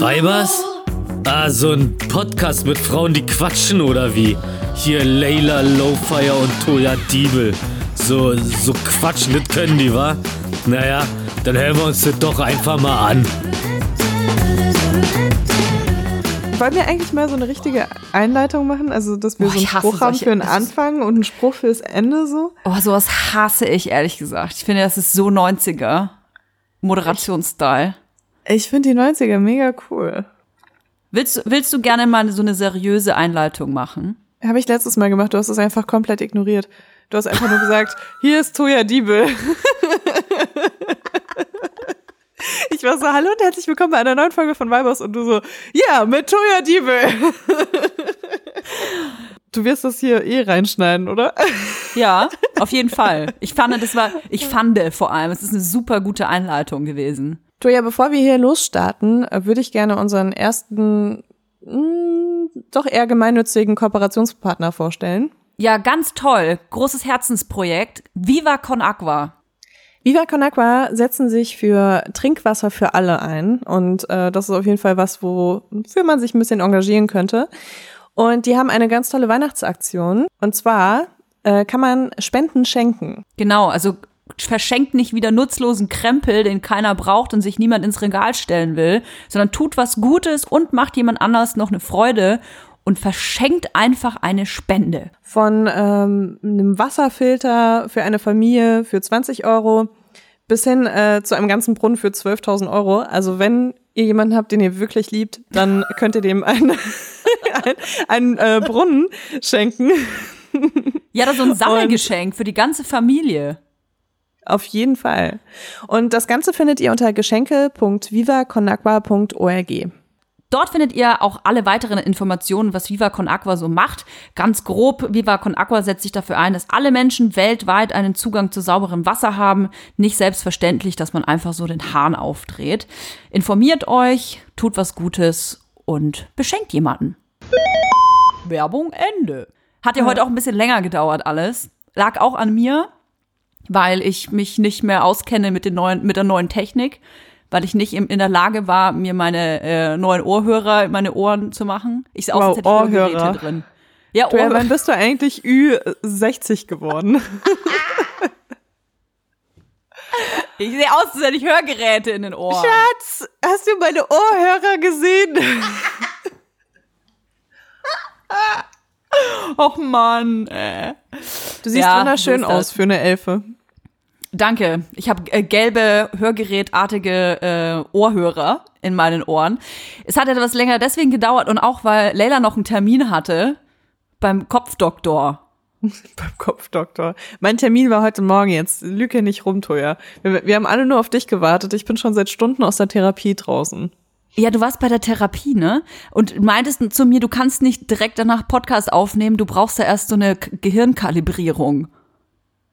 Weibers? Ah, so ein Podcast mit Frauen, die quatschen oder wie? Hier Layla Lowfire und Toya Diebel. So, so quatschen, das können die, wa? Naja, dann hören wir uns das doch einfach mal an. Wollen wir eigentlich mal so eine richtige Einleitung machen? Also, dass wir Boah, so einen ich hasse Spruch haben solche- für den Anfang und einen Spruch fürs Ende so? Oh, sowas hasse ich, ehrlich gesagt. Ich finde, das ist so 90er. Moderationsstyle. Ich finde die 90er mega cool. Willst, du- willst du gerne mal so eine seriöse Einleitung machen? Habe ich letztes Mal gemacht, du hast es einfach komplett ignoriert. Du hast einfach nur gesagt, hier ist Toya Diebel. Ich war so, hallo und herzlich willkommen bei einer neuen Folge von Weibers und du so, ja, mit Toya Diebel. Du wirst das hier eh reinschneiden, oder? Ja, auf jeden Fall. Ich fand, das war, ich fand vor allem, es ist eine super gute Einleitung gewesen. Toja, bevor wir hier losstarten, äh, würde ich gerne unseren ersten, mh, doch eher gemeinnützigen Kooperationspartner vorstellen. Ja, ganz toll. Großes Herzensprojekt. Viva Con Aqua. Viva Con Aqua setzen sich für Trinkwasser für alle ein und äh, das ist auf jeden Fall was, wofür man sich ein bisschen engagieren könnte. Und die haben eine ganz tolle Weihnachtsaktion und zwar äh, kann man Spenden schenken. Genau, also verschenkt nicht wieder nutzlosen Krempel, den keiner braucht und sich niemand ins Regal stellen will, sondern tut was Gutes und macht jemand anders noch eine Freude und verschenkt einfach eine Spende. Von ähm, einem Wasserfilter für eine Familie für 20 Euro bis hin äh, zu einem ganzen Brunnen für 12.000 Euro. Also wenn ihr jemanden habt, den ihr wirklich liebt, dann könnt ihr dem einen, einen, einen äh, Brunnen schenken. Ja, das ist so ein Sammelgeschenk für die ganze Familie. Auf jeden Fall. Und das Ganze findet ihr unter geschenke.vivaconagua.org. Dort findet ihr auch alle weiteren Informationen, was Viva Con Aqua so macht. Ganz grob, Viva Con Aqua setzt sich dafür ein, dass alle Menschen weltweit einen Zugang zu sauberem Wasser haben. Nicht selbstverständlich, dass man einfach so den Hahn aufdreht. Informiert euch, tut was Gutes und beschenkt jemanden. Werbung Ende. Hat ja heute auch ein bisschen länger gedauert alles. Lag auch an mir, weil ich mich nicht mehr auskenne mit, den neuen, mit der neuen Technik, weil ich nicht in der Lage war, mir meine äh, neuen Ohrhörer in meine Ohren zu machen. Ich Wow, hätte ich Ohrhörer. Drin. Ja, Toja, Ohrhörer. wann bist du eigentlich Ü60 geworden? Ich sehe aus, als hätte ich Hörgeräte in den Ohren. Schatz, hast du meine Ohrhörer gesehen? Och Mann. Äh. Du siehst Ja, wunderschön aus für eine Elfe. Danke. Ich habe äh, gelbe, hörgerätartige äh, Ohrhörer in meinen Ohren. Es hat etwas länger deswegen gedauert und auch, weil Leila noch einen Termin hatte beim Kopfdoktor. Beim Kopfdoktor. Mein Termin war heute Morgen jetzt. Lüge nicht rum, Toja. Wir, wir haben alle nur auf dich gewartet. Ich bin schon seit Stunden aus der Therapie draußen. Ja, du warst bei der Therapie, ne? Und meintest zu mir, du kannst nicht direkt danach Podcast aufnehmen, du brauchst ja erst so eine Gehirnkalibrierung.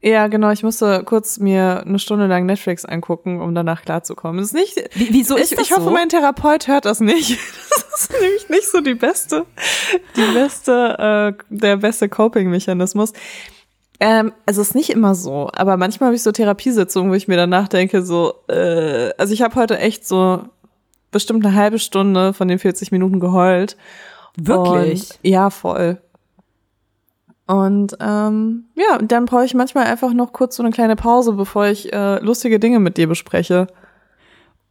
Ja, genau. Ich musste kurz mir eine Stunde lang Netflix angucken, um danach klarzukommen. Das ist nicht. Wie, wieso ist ich, das ich hoffe, so? mein Therapeut hört das nicht. Das ist nämlich nicht so die beste, die beste, äh, der beste Coping-Mechanismus. Ähm, also es ist nicht immer so, aber manchmal habe ich so Therapiesitzungen, wo ich mir danach denke, so, äh, also ich habe heute echt so bestimmt eine halbe Stunde von den 40 Minuten geheult. Wirklich? Und, ja, voll. Und ähm, ja, dann brauche ich manchmal einfach noch kurz so eine kleine Pause, bevor ich äh, lustige Dinge mit dir bespreche.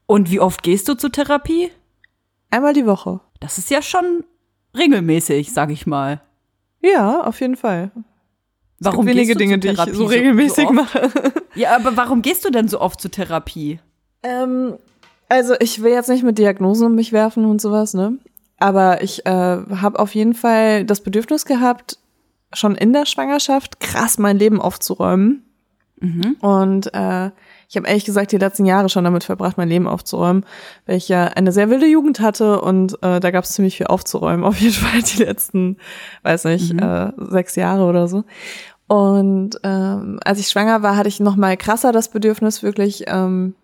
Und wie oft gehst du zur Therapie? Einmal die Woche. Das ist ja schon regelmäßig, sag ich mal. Ja, auf jeden Fall. Warum es gibt wenige gehst du Dinge, die ich so regelmäßig oft? mache. Ja, aber warum gehst du denn so oft zur Therapie? Ähm, also ich will jetzt nicht mit Diagnosen um mich werfen und sowas, ne? Aber ich äh, habe auf jeden Fall das Bedürfnis gehabt, schon in der Schwangerschaft krass mein Leben aufzuräumen. Und äh, ich habe ehrlich gesagt die letzten Jahre schon damit verbracht, mein Leben aufzuräumen, weil ich ja eine sehr wilde Jugend hatte und äh, da gab es ziemlich viel aufzuräumen. Auf jeden Fall die letzten, weiß nicht, äh, sechs Jahre oder so. Und ähm, als ich schwanger war, hatte ich noch mal krasser das Bedürfnis, wirklich ähm,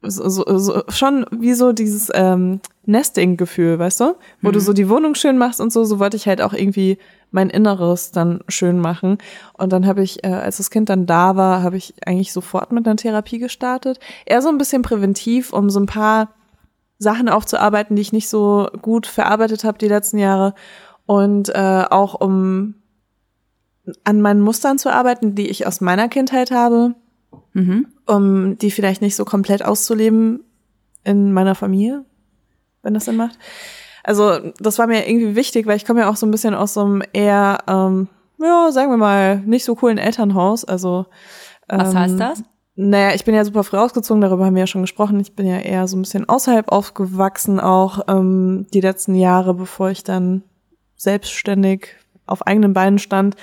so, so, so, schon wie so dieses ähm, Nesting-Gefühl, weißt du? Wo du so die Wohnung schön machst und so, so wollte ich halt auch irgendwie mein Inneres dann schön machen. Und dann habe ich, äh, als das Kind dann da war, habe ich eigentlich sofort mit einer Therapie gestartet. Eher so ein bisschen präventiv, um so ein paar Sachen aufzuarbeiten, die ich nicht so gut verarbeitet habe die letzten Jahre und äh, auch um an meinen Mustern zu arbeiten, die ich aus meiner Kindheit habe, mhm. um die vielleicht nicht so komplett auszuleben in meiner Familie, wenn das Sinn macht. Also das war mir irgendwie wichtig, weil ich komme ja auch so ein bisschen aus so einem eher, ähm, ja, sagen wir mal, nicht so coolen Elternhaus. Also ähm, was heißt das? Naja, ich bin ja super früh ausgezogen, darüber haben wir ja schon gesprochen. Ich bin ja eher so ein bisschen außerhalb aufgewachsen, auch ähm, die letzten Jahre, bevor ich dann selbstständig auf eigenen Beinen stand.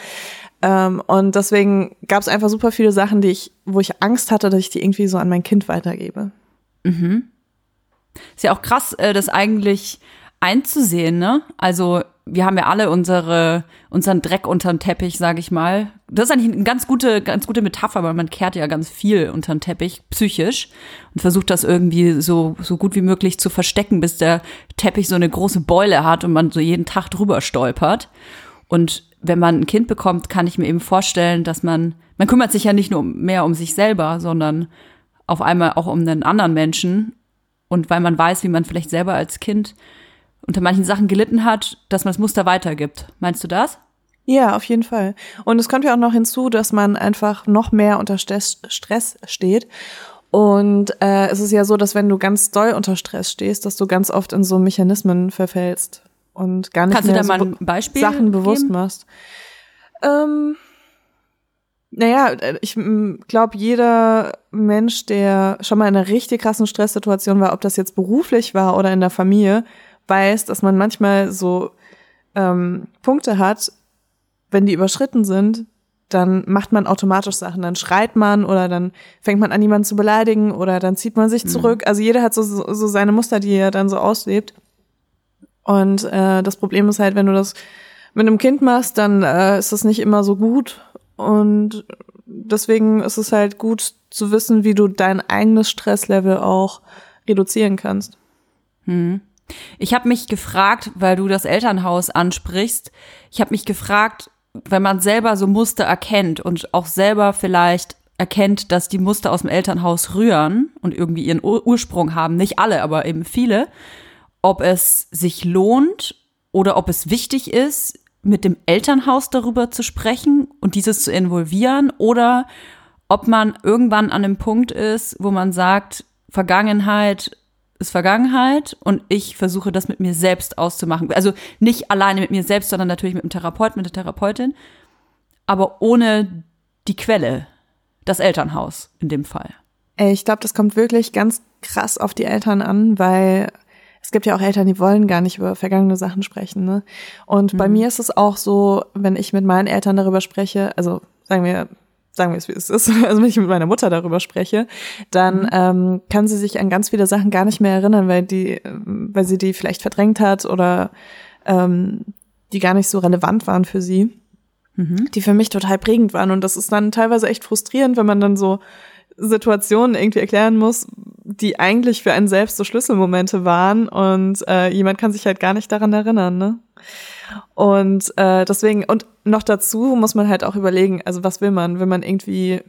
Ähm, und deswegen gab es einfach super viele Sachen, die ich, wo ich Angst hatte, dass ich die irgendwie so an mein Kind weitergebe. Mhm. Ist ja auch krass, äh, das eigentlich einzusehen, ne? Also wir haben ja alle unsere, unseren Dreck unter den Teppich, sage ich mal. Das ist eigentlich eine ganz gute, ganz gute Metapher, weil man kehrt ja ganz viel unter den Teppich, psychisch, und versucht das irgendwie so, so gut wie möglich zu verstecken, bis der Teppich so eine große Beule hat und man so jeden Tag drüber stolpert. Und wenn man ein Kind bekommt, kann ich mir eben vorstellen, dass man, man kümmert sich ja nicht nur mehr um sich selber, sondern auf einmal auch um einen anderen Menschen. Und weil man weiß, wie man vielleicht selber als Kind unter manchen Sachen gelitten hat, dass man das Muster weitergibt. Meinst du das? Ja, auf jeden Fall. Und es kommt ja auch noch hinzu, dass man einfach noch mehr unter Stress, steht. Und äh, es ist ja so, dass wenn du ganz doll unter Stress stehst, dass du ganz oft in so Mechanismen verfällst und gar nicht Kannst mehr du da mal ein Beispiel Sachen bewusst geben? machst. Ähm, naja, ich glaube, jeder Mensch, der schon mal in einer richtig krassen Stresssituation war, ob das jetzt beruflich war oder in der Familie, weiß, dass man manchmal so ähm, Punkte hat, wenn die überschritten sind, dann macht man automatisch Sachen. Dann schreit man oder dann fängt man an, jemanden zu beleidigen oder dann zieht man sich mhm. zurück. Mhm. Also jeder hat so, so, seine Muster, die er dann so auslebt. Und äh, das Problem ist halt, wenn du das mit einem Kind machst, dann äh, ist das nicht immer so gut. Und deswegen ist es halt gut zu wissen, wie du dein eigenes Stresslevel auch reduzieren kannst. Hm. Ich habe mich gefragt, weil du das Elternhaus ansprichst, ich habe mich gefragt, wenn man selber so Muster erkennt und auch selber vielleicht erkennt, dass die Muster aus dem Elternhaus rühren und irgendwie ihren Ur Ursprung haben, nicht alle, aber eben viele, ob es sich lohnt oder ob es wichtig ist, mit dem Elternhaus darüber zu sprechen und dieses zu involvieren oder ob man irgendwann an einem Punkt ist, wo man sagt, Vergangenheit ist Vergangenheit und ich versuche das mit mir selbst auszumachen. Also nicht alleine mit mir selbst, sondern natürlich mit dem Therapeuten, mit der Therapeutin, aber ohne die Quelle, das Elternhaus in dem Fall. Ich glaube, das kommt wirklich ganz krass auf die Eltern an, weil es gibt ja auch Eltern, die wollen gar nicht über vergangene Sachen sprechen. Ne? Und mhm. bei mir ist es auch so, wenn ich mit meinen Eltern darüber spreche, also sagen wir, sagen wir es wie es ist, also wenn ich mit meiner Mutter darüber spreche, dann mhm. ähm, kann sie sich an ganz viele Sachen gar nicht mehr erinnern, weil die, weil sie die vielleicht verdrängt hat oder ähm, die gar nicht so relevant waren für sie, mhm. die für mich total prägend waren. Und das ist dann teilweise echt frustrierend, wenn man dann so Situationen irgendwie erklären muss, die eigentlich für einen selbst so Schlüsselmomente waren und äh, jemand kann sich halt gar nicht daran erinnern, ne? Und äh, deswegen, und noch dazu muss man halt auch überlegen, also was will man? Will man irgendwie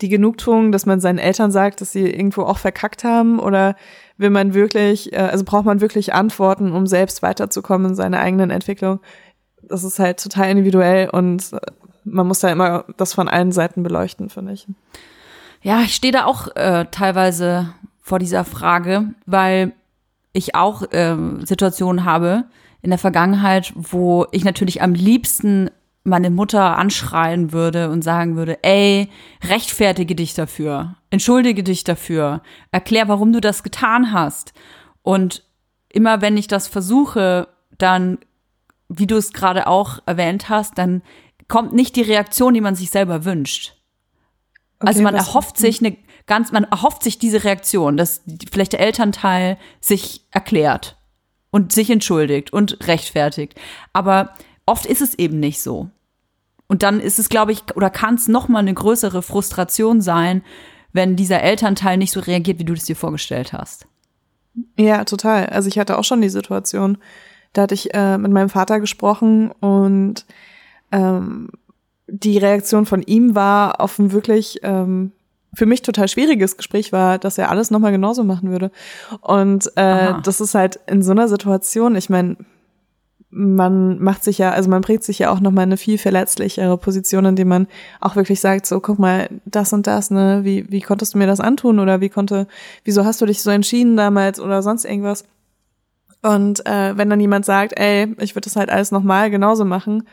die Genugtuung, dass man seinen Eltern sagt, dass sie irgendwo auch verkackt haben? Oder will man wirklich, äh, also braucht man wirklich Antworten, um selbst weiterzukommen in seiner eigenen Entwicklung? Das ist halt total individuell und äh, man muss da immer das von allen Seiten beleuchten, finde ich. Ja, ich stehe da auch äh, teilweise vor dieser Frage, weil ich auch äh, Situationen habe in der Vergangenheit, wo ich natürlich am liebsten meine Mutter anschreien würde und sagen würde, ey, rechtfertige dich dafür, entschuldige dich dafür, erklär, warum du das getan hast. Und immer wenn ich das versuche, dann, wie du es gerade auch erwähnt hast, dann kommt nicht die Reaktion, die man sich selber wünscht. Okay, also man erhofft sich eine ganz, man erhofft sich diese Reaktion, dass vielleicht der Elternteil sich erklärt und sich entschuldigt und rechtfertigt. Aber oft ist es eben nicht so. Und dann ist es, glaube ich, oder kann es noch mal eine größere Frustration sein, wenn dieser Elternteil nicht so reagiert, wie du es dir vorgestellt hast. Ja, total. Also ich hatte auch schon die Situation, da hatte ich äh, mit meinem Vater gesprochen und ähm, die Reaktion von ihm war auf ein wirklich ähm, für mich total schwieriges Gespräch war, dass er alles nochmal genauso machen würde. Und äh, Aha. das ist halt in so einer Situation, ich meine, man macht sich ja, also man bringt sich ja auch nochmal eine viel verletzlichere Position, indem man auch wirklich sagt, so guck mal, das und das, ne, wie, wie konntest du mir das antun oder wie konnte, wieso hast du dich so entschieden damals oder sonst irgendwas? Und äh, wenn dann jemand sagt, ey, ich würde das halt alles nochmal genauso machen,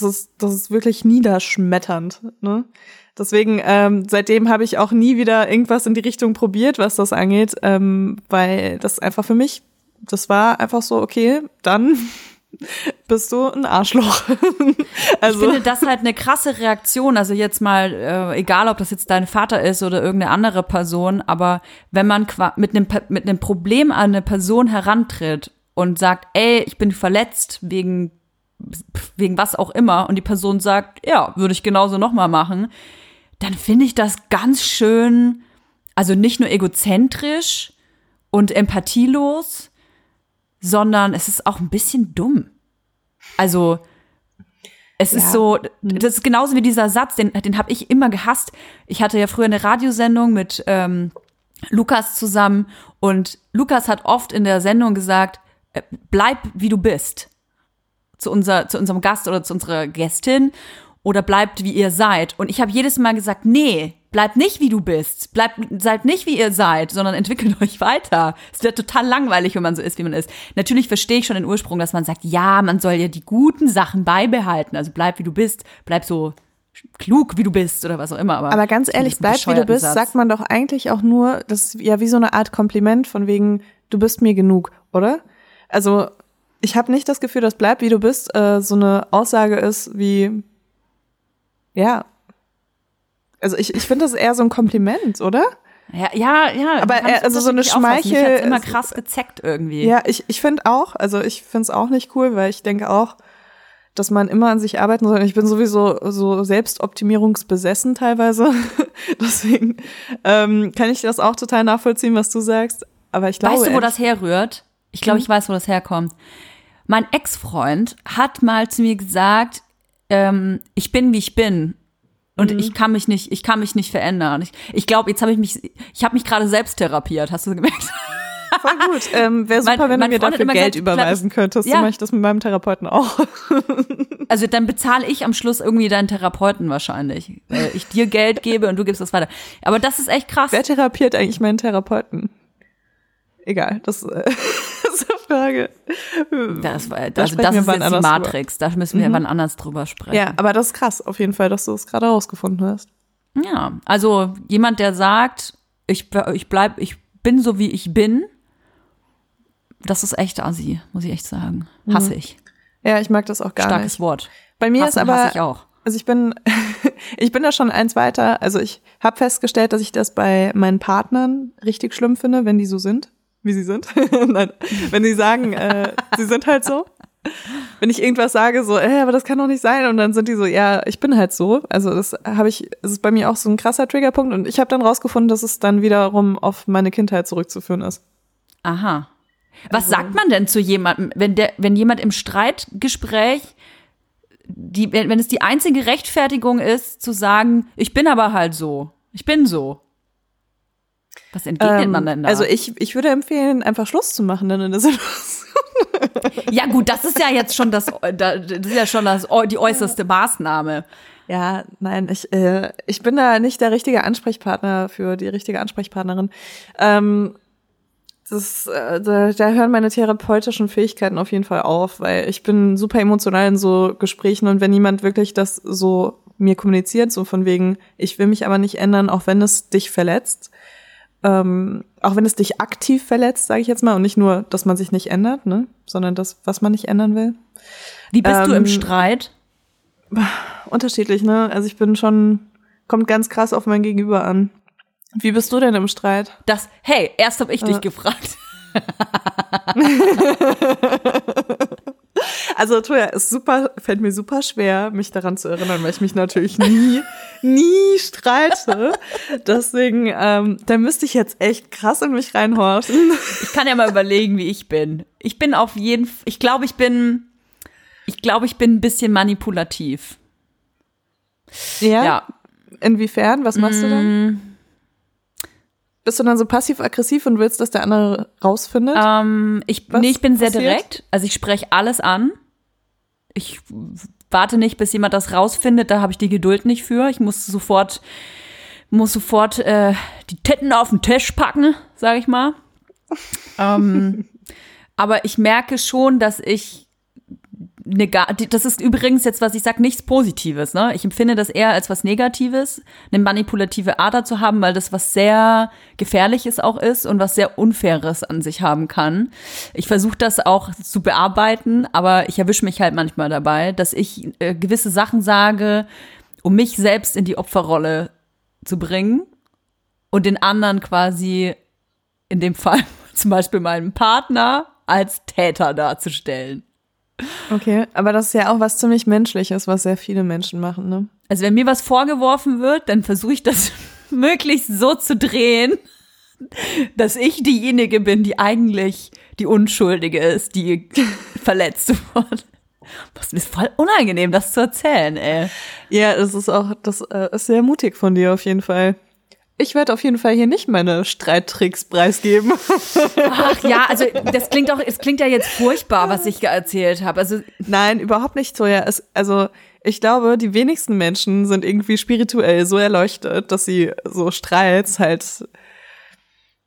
das ist, das ist wirklich niederschmetternd. Ne? Deswegen, ähm, seitdem habe ich auch nie wieder irgendwas in die Richtung probiert, was das angeht, ähm, weil das einfach für mich, das war einfach so, okay, dann bist du ein Arschloch. also, Ich finde das halt eine krasse Reaktion. Also jetzt mal, äh, egal ob das jetzt dein Vater ist oder irgendeine andere Person, aber wenn man mit einem mit einem Problem an eine Person herantritt und sagt, ey, ich bin verletzt wegen wegen was auch immer und die Person sagt, ja, würde ich genauso nochmal machen, dann finde ich das ganz schön, also nicht nur egozentrisch und empathielos, sondern es ist auch ein bisschen dumm. Also es ist Ja. so, das ist genauso wie dieser Satz, den, den habe ich immer gehasst. Ich hatte ja früher eine Radiosendung mit ähm, Lukas zusammen und Lukas hat oft in der Sendung gesagt, äh, bleib wie du bist zu, unser, zu unserem Gast oder zu unserer Gästin oder bleibt wie ihr seid. Und ich habe jedes Mal gesagt, nee, bleibt nicht wie du bist, bleibt, seid nicht wie ihr seid, sondern entwickelt euch weiter. Es wird total langweilig, wenn man so ist, wie man ist. Natürlich verstehe ich schon den Ursprung, dass man sagt, ja, man soll ja die guten Sachen beibehalten. Also bleib wie du bist, bleib so klug wie du bist oder was auch immer. Aber, aber ganz ehrlich, bleib wie du bist, Satz. sagt man doch eigentlich auch nur, das ist ja wie so eine Art Kompliment von wegen, du bist mir genug, oder? Also ich habe nicht das Gefühl, dass bleib wie du bist äh, so eine Aussage ist wie, ja. Also ich, ich finde das eher so ein Kompliment, oder? Ja, ja, ja. Aber, ich äh, also so eine auffassen. Mich hat's Schmeichel- immer krass gezeckt irgendwie. Ja, ich, ich finde auch, also ich finde es auch nicht cool, weil ich denke auch, dass man immer an sich arbeiten soll. Ich bin sowieso so selbstoptimierungsbesessen teilweise. Deswegen ähm, kann ich das auch total nachvollziehen, was du sagst. Aber ich glaube. Weißt du, wo das herrührt? Ich glaube, Mhm. ich weiß, wo das herkommt. Mein Ex-Freund hat mal zu mir gesagt, ähm, ich bin wie ich bin. Und Mhm. ich kann mich nicht, ich kann mich nicht verändern. Ich, ich glaube, jetzt habe ich mich, ich habe mich gerade selbst therapiert, hast du gemerkt? Voll gut. Ähm, Wäre super, Mein- wenn du mir Freund dafür Geld gesagt, überweisen könntest. Ja. So mache ich das mit meinem Therapeuten auch. Also dann bezahle ich am Schluss irgendwie deinen Therapeuten wahrscheinlich. Weil ich dir Geld gebe und du gibst das weiter. Aber das ist echt krass. Wer therapiert eigentlich meinen Therapeuten? Egal, das äh. Das, war- Da also das ist jetzt die anders drüber. Matrix. Da müssen wir wann anders drüber sprechen. Ja, aber das ist krass, auf jeden Fall, dass du es gerade rausgefunden hast. Ja, also jemand, der sagt, ich, ich bleib, ich bin so wie ich bin, das ist echt assi, muss ich echt sagen. Hasse ich. Ja, ich mag das auch Mhm. gar Starkes nicht. Wort. Bei mir ist Hassen aber hasse ich auch. Also ich bin, ich bin da schon eins weiter. Also ich habe festgestellt, dass ich das bei meinen Partnern richtig schlimm finde, wenn die so sind, wie sie sind. Nein, wenn die sagen, äh, sie sind halt so. Wenn ich irgendwas sage, so, äh, aber das kann doch nicht sein, und dann sind die so, ja, ich bin halt so. Also das habe ich, es ist bei mir auch so ein krasser Triggerpunkt, und ich habe dann rausgefunden, dass es dann wiederum auf meine Kindheit zurückzuführen ist. Aha. Was Also sagt man denn zu jemandem, wenn der, wenn jemand im Streitgespräch die, wenn, wenn es die einzige Rechtfertigung ist, zu sagen, ich bin aber halt so, ich bin so. Was entgegnet Ähm, man denn da? also ich, ich würde empfehlen, einfach Schluss zu machen dann in der Situation. ja gut, das ist ja jetzt schon das, das ist ja schon das, die äußerste Maßnahme. Ja, nein, ich, äh, ich bin da nicht der richtige Ansprechpartner für die richtige Ansprechpartnerin. Ähm, das, äh, da, da hören meine therapeutischen Fähigkeiten auf jeden Fall auf, weil ich bin super emotional in so Gesprächen und wenn jemand wirklich das so mir kommuniziert, so von wegen, ich will mich aber nicht ändern, auch wenn es dich verletzt, ähm, auch wenn es dich aktiv verletzt, sage ich jetzt mal, und nicht nur, dass man sich nicht ändert, ne, sondern das, was man nicht ändern will. Wie bist du im Ähm, Streit? unterschiedlich, ne? Also ich bin schon, kommt ganz krass auf mein Gegenüber an. Wie bist du denn im Streit? Das, hey, erst habe ich Äh. dich gefragt. Also Toja, ist super, fällt mir super schwer, mich daran zu erinnern, weil ich mich natürlich nie, nie streite. Deswegen, ähm, da müsste ich jetzt echt krass in mich reinhorchen. Ich kann ja mal überlegen, wie ich bin. Ich bin auf jeden Fall, ich glaube, ich bin, ich glaube, ich bin ein bisschen manipulativ. Ja? Ja. Inwiefern? Was machst du dann? Bist du dann so passiv-aggressiv und willst, dass der andere rausfindet? Ähm, ich, nee, ich bin sehr passiert? direkt. Also ich spreche alles an. Ich warte nicht, bis jemand das rausfindet. Da habe ich die Geduld nicht für. Ich muss sofort, muss sofort äh, die Titten auf den Tisch packen, sage ich mal. ähm, aber ich merke schon, dass ich eine, das ist übrigens jetzt, was ich sage, nichts Positives. Ne? Ich empfinde das eher als was Negatives, eine manipulative Ader zu haben, weil das was sehr Gefährliches auch ist und was sehr Unfaires an sich haben kann. Ich versuche das auch zu bearbeiten, aber ich erwische mich halt manchmal dabei, dass ich äh, gewisse Sachen sage, um mich selbst in die Opferrolle zu bringen und den anderen quasi, in dem Fall zum Beispiel meinen Partner, als Täter darzustellen. Okay, aber das ist ja auch was ziemlich Menschliches, was sehr viele Menschen machen, ne? Also wenn mir was vorgeworfen wird, dann versuche ich das möglichst so zu drehen, dass ich diejenige bin, die eigentlich die Unschuldige ist, die verletzt wurde. Das ist voll unangenehm, das zu erzählen, ey. Ja, das ist auch, das äh, ist sehr mutig von dir auf jeden Fall. Ich werde auf jeden Fall hier nicht meine Streittricks preisgeben. Ach ja, also das klingt auch, es klingt ja jetzt furchtbar, was ich erzählt habe. Also Nein, überhaupt nicht so. Ja, es, also ich glaube, die wenigsten Menschen sind irgendwie spirituell so erleuchtet, dass sie so Streits halt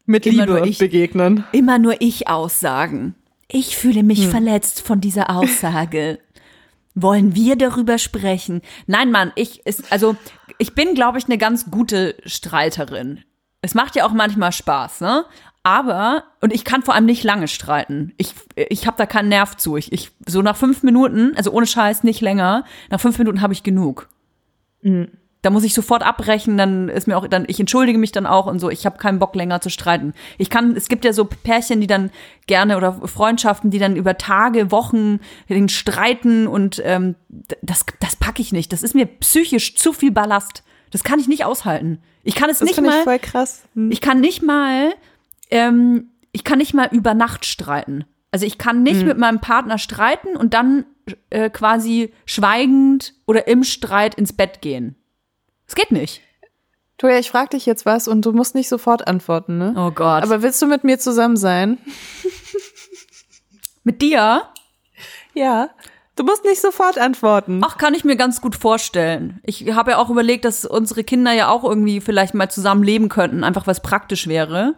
mit Immer Liebe ich. begegnen. immer nur ich aussagen. Ich fühle mich verletzt von dieser Aussage. Wollen wir darüber sprechen? Nein, Mann, ich ist also ich bin, glaube ich, eine ganz gute Streiterin. Es macht ja auch manchmal Spaß, ne? Aber und ich kann vor allem nicht lange streiten. Ich ich habe da keinen Nerv zu. Ich, ich so nach fünf Minuten, also ohne Scheiß nicht länger. Nach fünf Minuten habe ich genug. Da muss ich sofort abbrechen, dann ist mir auch dann ich entschuldige mich dann auch und so. Ich habe keinen Bock länger zu streiten. Ich kann es gibt ja so Pärchen, die dann gerne oder Freundschaften, die dann über Tage, Wochen den streiten und ähm, das das packe ich nicht. Das ist mir psychisch zu viel Ballast. Das kann ich nicht aushalten. Ich kann es Das nicht finde ich mal voll krass. Hm. ich kann nicht mal, ähm, ich kann nicht mal über Nacht streiten. Also ich kann nicht mit meinem Partner streiten und dann äh, quasi schweigend oder im Streit ins Bett gehen. Es geht nicht. Toja, ich frage dich jetzt was und du musst nicht sofort antworten, ne? Oh Gott. Aber willst du mit mir zusammen sein? mit dir, Ja. Du musst nicht sofort antworten. ach, kann ich mir ganz gut vorstellen. Ich habe ja auch überlegt, dass unsere Kinder ja auch irgendwie vielleicht mal zusammen leben könnten, einfach was praktisch wäre.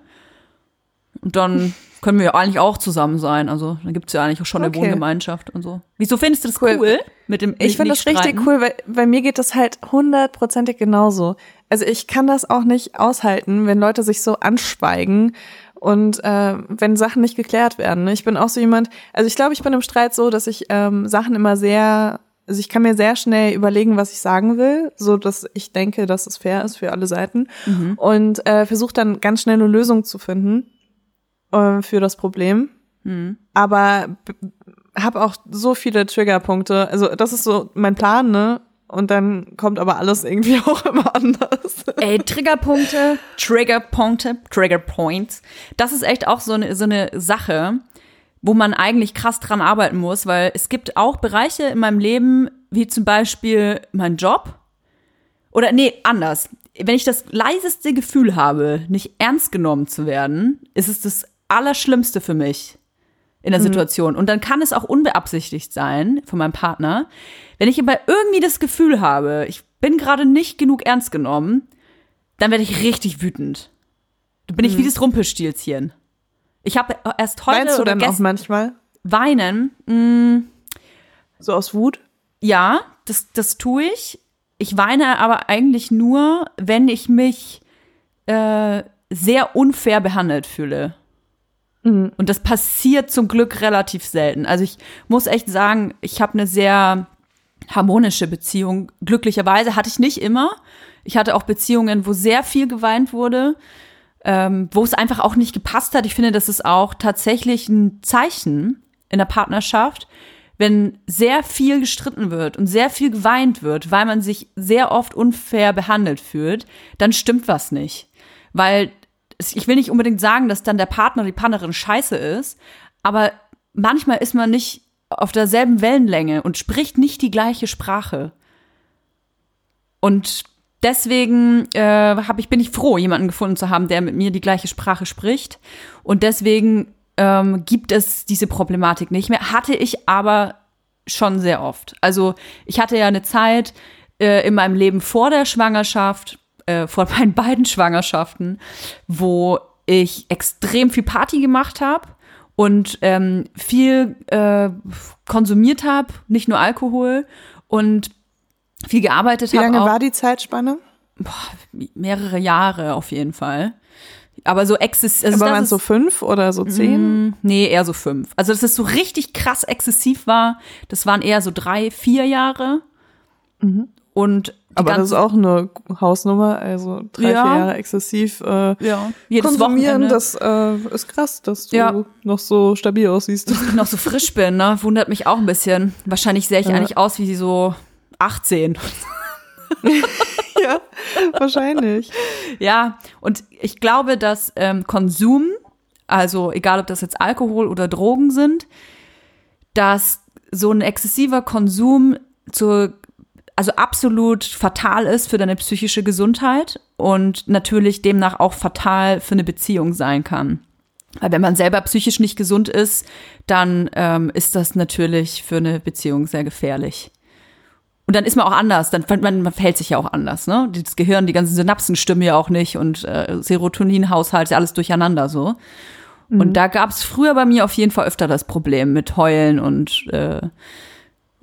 Und dann können wir ja eigentlich auch zusammen sein. Also da gibt's ja eigentlich auch schon eine Okay. Wohngemeinschaft und so. Wieso findest du das cool, Cool. Mit dem Ich finde das nicht richtig streiten? cool, weil bei mir geht das halt hundertprozentig genauso. Also ich kann das auch nicht aushalten, wenn Leute sich so anschweigen und äh, wenn Sachen nicht geklärt werden. Ich bin auch so jemand, also ich glaube, ich bin im Streit so, dass ich ähm, Sachen immer sehr, also ich kann mir sehr schnell überlegen, was ich sagen will, so dass ich denke, dass es fair ist für alle Seiten und äh, versuche dann ganz schnell eine Lösung zu finden äh, für das Problem. Aber habe auch so viele Triggerpunkte. Also das ist so mein Plan, ne? Und dann kommt aber alles irgendwie auch immer anders. Ey, Triggerpunkte, Triggerpunkte, Triggerpoints. Das ist echt auch so eine, so eine Sache, wo man eigentlich krass dran arbeiten muss, weil es gibt auch Bereiche in meinem Leben, wie zum Beispiel mein Job. Oder nee, anders. Wenn ich das leiseste Gefühl habe, nicht ernst genommen zu werden, ist es das Allerschlimmste für mich in der Situation. Und dann kann es auch unbeabsichtigt sein von meinem Partner. Wenn ich aber irgendwie das Gefühl habe, ich bin gerade nicht genug ernst genommen, dann werde ich richtig wütend. Dann bin ich wie das Rumpelstilzchen. Ich habe erst heute Meinst du oder dann auch manchmal weinen. mm, so aus Wut? Ja, das, das tue ich. Ich weine aber eigentlich nur, wenn ich mich äh, sehr unfair behandelt fühle. Und das passiert zum Glück relativ selten. Also ich muss echt sagen, ich habe eine sehr harmonische Beziehung. Glücklicherweise hatte ich nicht immer. Ich hatte auch Beziehungen, wo sehr viel geweint wurde, ähm, wo es einfach auch nicht gepasst hat. Ich finde, das ist auch tatsächlich ein Zeichen in der Partnerschaft, wenn sehr viel gestritten wird und sehr viel geweint wird, weil man sich sehr oft unfair behandelt fühlt, dann stimmt was nicht. Weil ich will nicht unbedingt sagen, dass dann der Partner, die Partnerin scheiße ist, aber manchmal ist man nicht auf derselben Wellenlänge und spricht nicht die gleiche Sprache. Und deswegen äh, hab ich, bin ich froh, jemanden gefunden zu haben, der mit mir die gleiche Sprache spricht. Und deswegen ähm, gibt es diese Problematik nicht mehr. Hatte ich aber schon sehr oft. Also ich hatte ja eine Zeit äh, in meinem Leben vor der Schwangerschaft, äh, vor meinen beiden Schwangerschaften, wo ich extrem viel Party gemacht habe und ähm, viel äh, konsumiert habe, nicht nur Alkohol und viel gearbeitet Wie habe. lange auch. war die Zeitspanne? mehrere Jahre auf jeden Fall. Aber so exzessiv. Also Aber waren es so fünf oder so zehn? Mm, Nee, eher so fünf. Also, dass es so richtig krass exzessiv war, das waren eher so drei, vier Jahre. Und Mhm. Aber das ist auch eine Hausnummer, also drei, Ja. vier Jahre exzessiv äh, ja, jedes konsumieren, Wochenende, das äh, ist krass, dass du Ja. noch so stabil aussiehst. ich noch so frisch bin, ne? Wundert mich auch ein bisschen. Wahrscheinlich sehe ich Ja. eigentlich aus wie so 18. ja, wahrscheinlich. Ja, und ich glaube, dass ähm, Konsum, also egal ob das jetzt Alkohol oder Drogen sind, dass so ein exzessiver Konsum zur, also absolut fatal ist für deine psychische Gesundheit und natürlich demnach auch fatal für eine Beziehung sein kann. Weil wenn man selber psychisch nicht gesund ist, dann ähm, ist das natürlich für eine Beziehung sehr gefährlich. Und dann ist man auch anders, dann man, man verhält sich ja auch anders, ne? Das Gehirn, die ganzen Synapsen stimmen ja auch nicht und äh, Serotoninhaushalt ist ja alles durcheinander so. Und da gab es früher bei mir auf jeden Fall öfter das Problem mit Heulen und äh,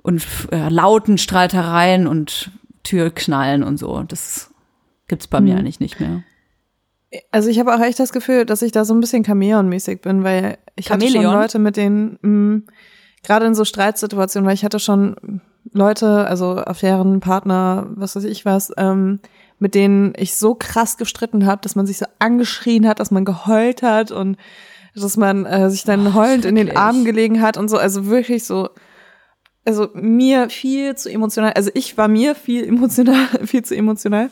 und äh, lauten Streitereien und Türknallen und so. Das gibt's bei mir eigentlich nicht mehr. Also ich habe auch echt das Gefühl, dass ich da so ein bisschen Chamäleon-mäßig bin, weil ich hatte Chamäleon? schon Leute mit denen, mh, gerade in so Streitsituationen, weil ich hatte schon Leute, also Affären, Partner, was weiß ich was, ähm, mit denen ich so krass gestritten habe, dass man sich so angeschrien hat, dass man geheult hat und dass man äh, sich dann heulend in den. Armen gelegen hat und so, also wirklich so, also mir viel zu emotional, also ich war mir viel emotional, viel zu emotional.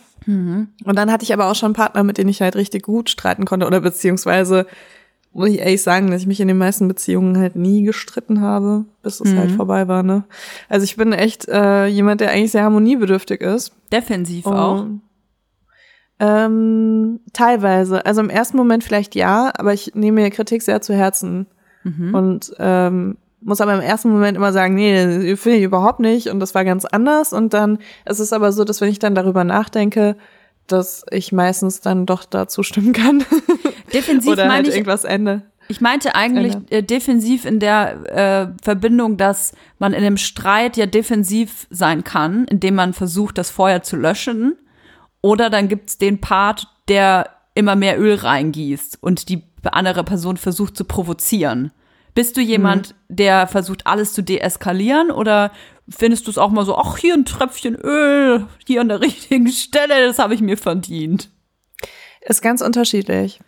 Und dann hatte ich aber auch schon Partner, mit denen ich halt richtig gut streiten konnte oder beziehungsweise muss ich ehrlich sagen, dass ich mich in den meisten Beziehungen halt nie gestritten habe, bis es halt vorbei war, ne? Also ich bin echt äh, jemand, der eigentlich sehr harmoniebedürftig ist. Defensiv auch. Und, Ähm, teilweise. Also im ersten Moment vielleicht ja, aber ich nehme mir Kritik sehr zu Herzen. Und ähm, muss aber im ersten Moment immer sagen, nee, finde ich überhaupt nicht und das war ganz anders. Und dann es ist aber so, dass wenn ich dann darüber nachdenke, dass ich meistens dann doch da zustimmen kann. Defensiv Oder halt ich, irgendwas Ende. ich meinte eigentlich äh, defensiv in der äh, Verbindung, dass man in einem Streit ja defensiv sein kann, indem man versucht, das Feuer zu löschen. Oder dann gibt's den Part, der immer mehr Öl reingießt und die andere Person versucht zu provozieren. Bist du jemand, der versucht, alles zu deeskalieren oder findest du es auch mal so, ach, hier ein Tröpfchen Öl, hier an der richtigen Stelle, das habe ich mir verdient? Ist ganz unterschiedlich.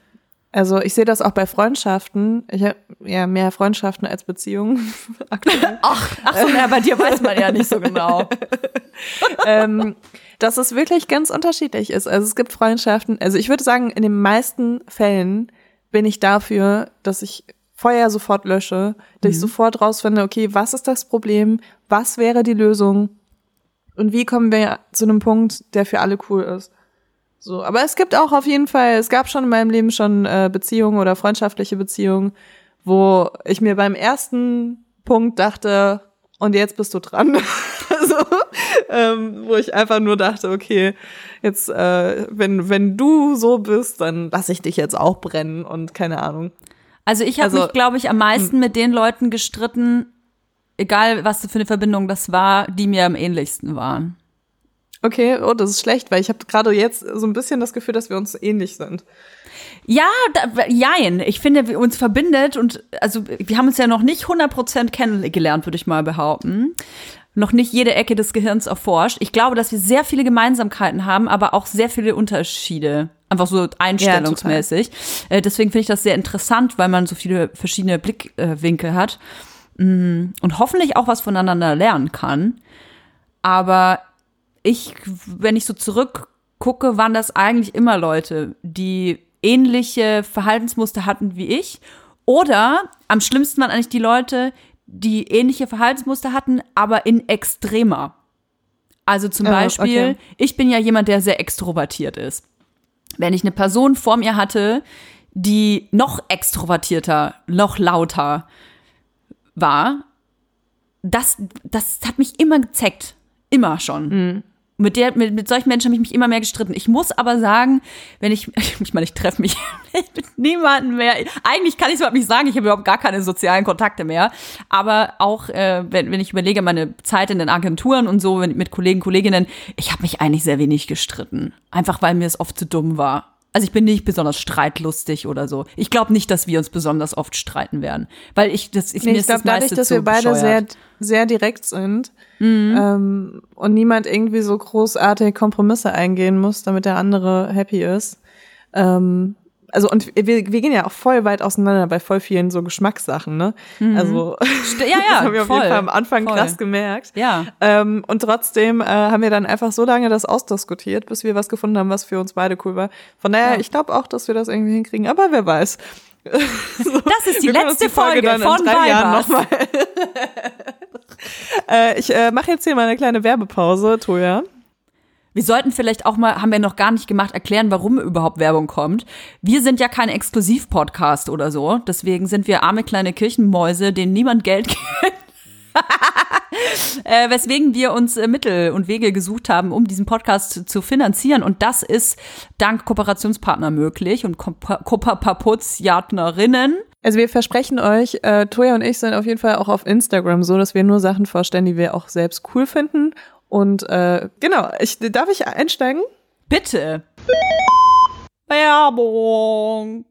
Also ich sehe das auch bei Freundschaften. Ich habe ja mehr Freundschaften als Beziehungen. Ach, ach so, na, bei dir weiß man ja nicht so genau. ähm, dass es wirklich ganz unterschiedlich ist. Also es gibt Freundschaften. Also ich würde sagen, in den meisten Fällen bin ich dafür, dass ich Feuer sofort lösche, dass ich sofort rausfinde, okay, was ist das Problem? Was wäre die Lösung? Und wie kommen wir zu einem Punkt, der für alle cool ist? So, aber es gibt auch auf jeden Fall, es gab schon in meinem Leben schon äh, Beziehungen oder freundschaftliche Beziehungen, wo ich mir beim ersten Punkt dachte, und jetzt bist du dran. also, ähm, wo ich einfach nur dachte, okay, jetzt, äh, wenn, wenn du so bist, dann lass ich dich jetzt auch brennen und keine Ahnung. Also ich habe Also- mich, glaube ich, am meisten mit den Leuten gestritten, egal was für eine Verbindung das war, die mir am ähnlichsten waren. Okay, oh, das ist schlecht, weil ich habe gerade jetzt so ein bisschen das Gefühl, dass wir uns ähnlich sind. Ja, da, jein. Ich finde, wir uns verbindet und also wir haben uns ja noch nicht 100% kennengelernt, würde ich mal behaupten. Noch nicht jede Ecke des Gehirns erforscht. Ich glaube, dass wir sehr viele Gemeinsamkeiten haben, aber auch sehr viele Unterschiede. Einfach so einstellungsmäßig. Äh, deswegen finde ich das sehr interessant, weil man so viele verschiedene Blickwinkel hat Mm, und hoffentlich auch was voneinander lernen kann. Aber ich, wenn ich so zurückgucke, waren das eigentlich immer Leute, die ähnliche Verhaltensmuster hatten wie ich. Oder am schlimmsten waren eigentlich die Leute, die ähnliche Verhaltensmuster hatten, aber in extremer. Also zum Ah, Beispiel, okay. ich bin ja jemand, der sehr extrovertiert ist. Wenn ich eine Person vor mir hatte, die noch extrovertierter, noch lauter war, das, das hat mich immer gezeckt. Immer schon. Mit, der, mit, mit solchen Menschen habe ich mich immer mehr gestritten. Ich muss aber sagen, wenn ich, ich meine, ich treffe mich mit niemandem mehr. Eigentlich kann ich es überhaupt nicht sagen, ich habe überhaupt gar keine sozialen Kontakte mehr. Aber auch, äh, wenn, wenn ich überlege, meine Zeit in den Agenturen und so, wenn, mit Kollegen, Kolleginnen, ich habe mich eigentlich sehr wenig gestritten. Einfach, weil mir es oft zu dumm war. Also ich bin nicht besonders streitlustig oder so. Ich glaube nicht, dass wir uns besonders oft streiten werden. Weil ich, das, ich, Nee, mir ich ist das glaube, dadurch, dass wir beide sehr, bescheuert. sehr direkt sind Mhm. ähm, und niemand irgendwie so großartig Kompromisse eingehen muss, damit der andere happy ist. Ähm, also und wir, wir gehen ja auch voll weit auseinander bei voll vielen so Geschmackssachen, ne? Also St- Ja, das ja, haben wir auf voll, jeden Fall am Anfang voll. krass gemerkt. Ja. Ähm, und trotzdem äh, haben wir dann einfach so lange das ausdiskutiert, bis wir was gefunden haben, was für uns beide cool war. Von daher, Ja. ich glaube auch, dass wir das irgendwie hinkriegen, aber wer weiß. Das ist die letzte Folge, dann von Weibers. nochmal. äh, ich äh, mache jetzt hier mal eine kleine Werbepause, Toja. Wir sollten vielleicht auch mal, haben wir noch gar nicht gemacht, erklären, warum überhaupt Werbung kommt. Wir sind ja kein Exklusiv-Podcast oder so. Deswegen sind wir arme kleine Kirchenmäuse, denen niemand Geld gibt. äh, weswegen wir uns äh, Mittel und Wege gesucht haben, um diesen Podcast zu, finanzieren. Und das ist dank Kooperationspartner möglich und Kooperationspartnerinnen. Also wir versprechen euch, äh, Toja und ich sind auf jeden Fall auch auf Instagram so, dass wir nur Sachen vorstellen, die wir auch selbst cool finden. Und äh, genau, ich, darf ich einsteigen? Bitte. Werbung.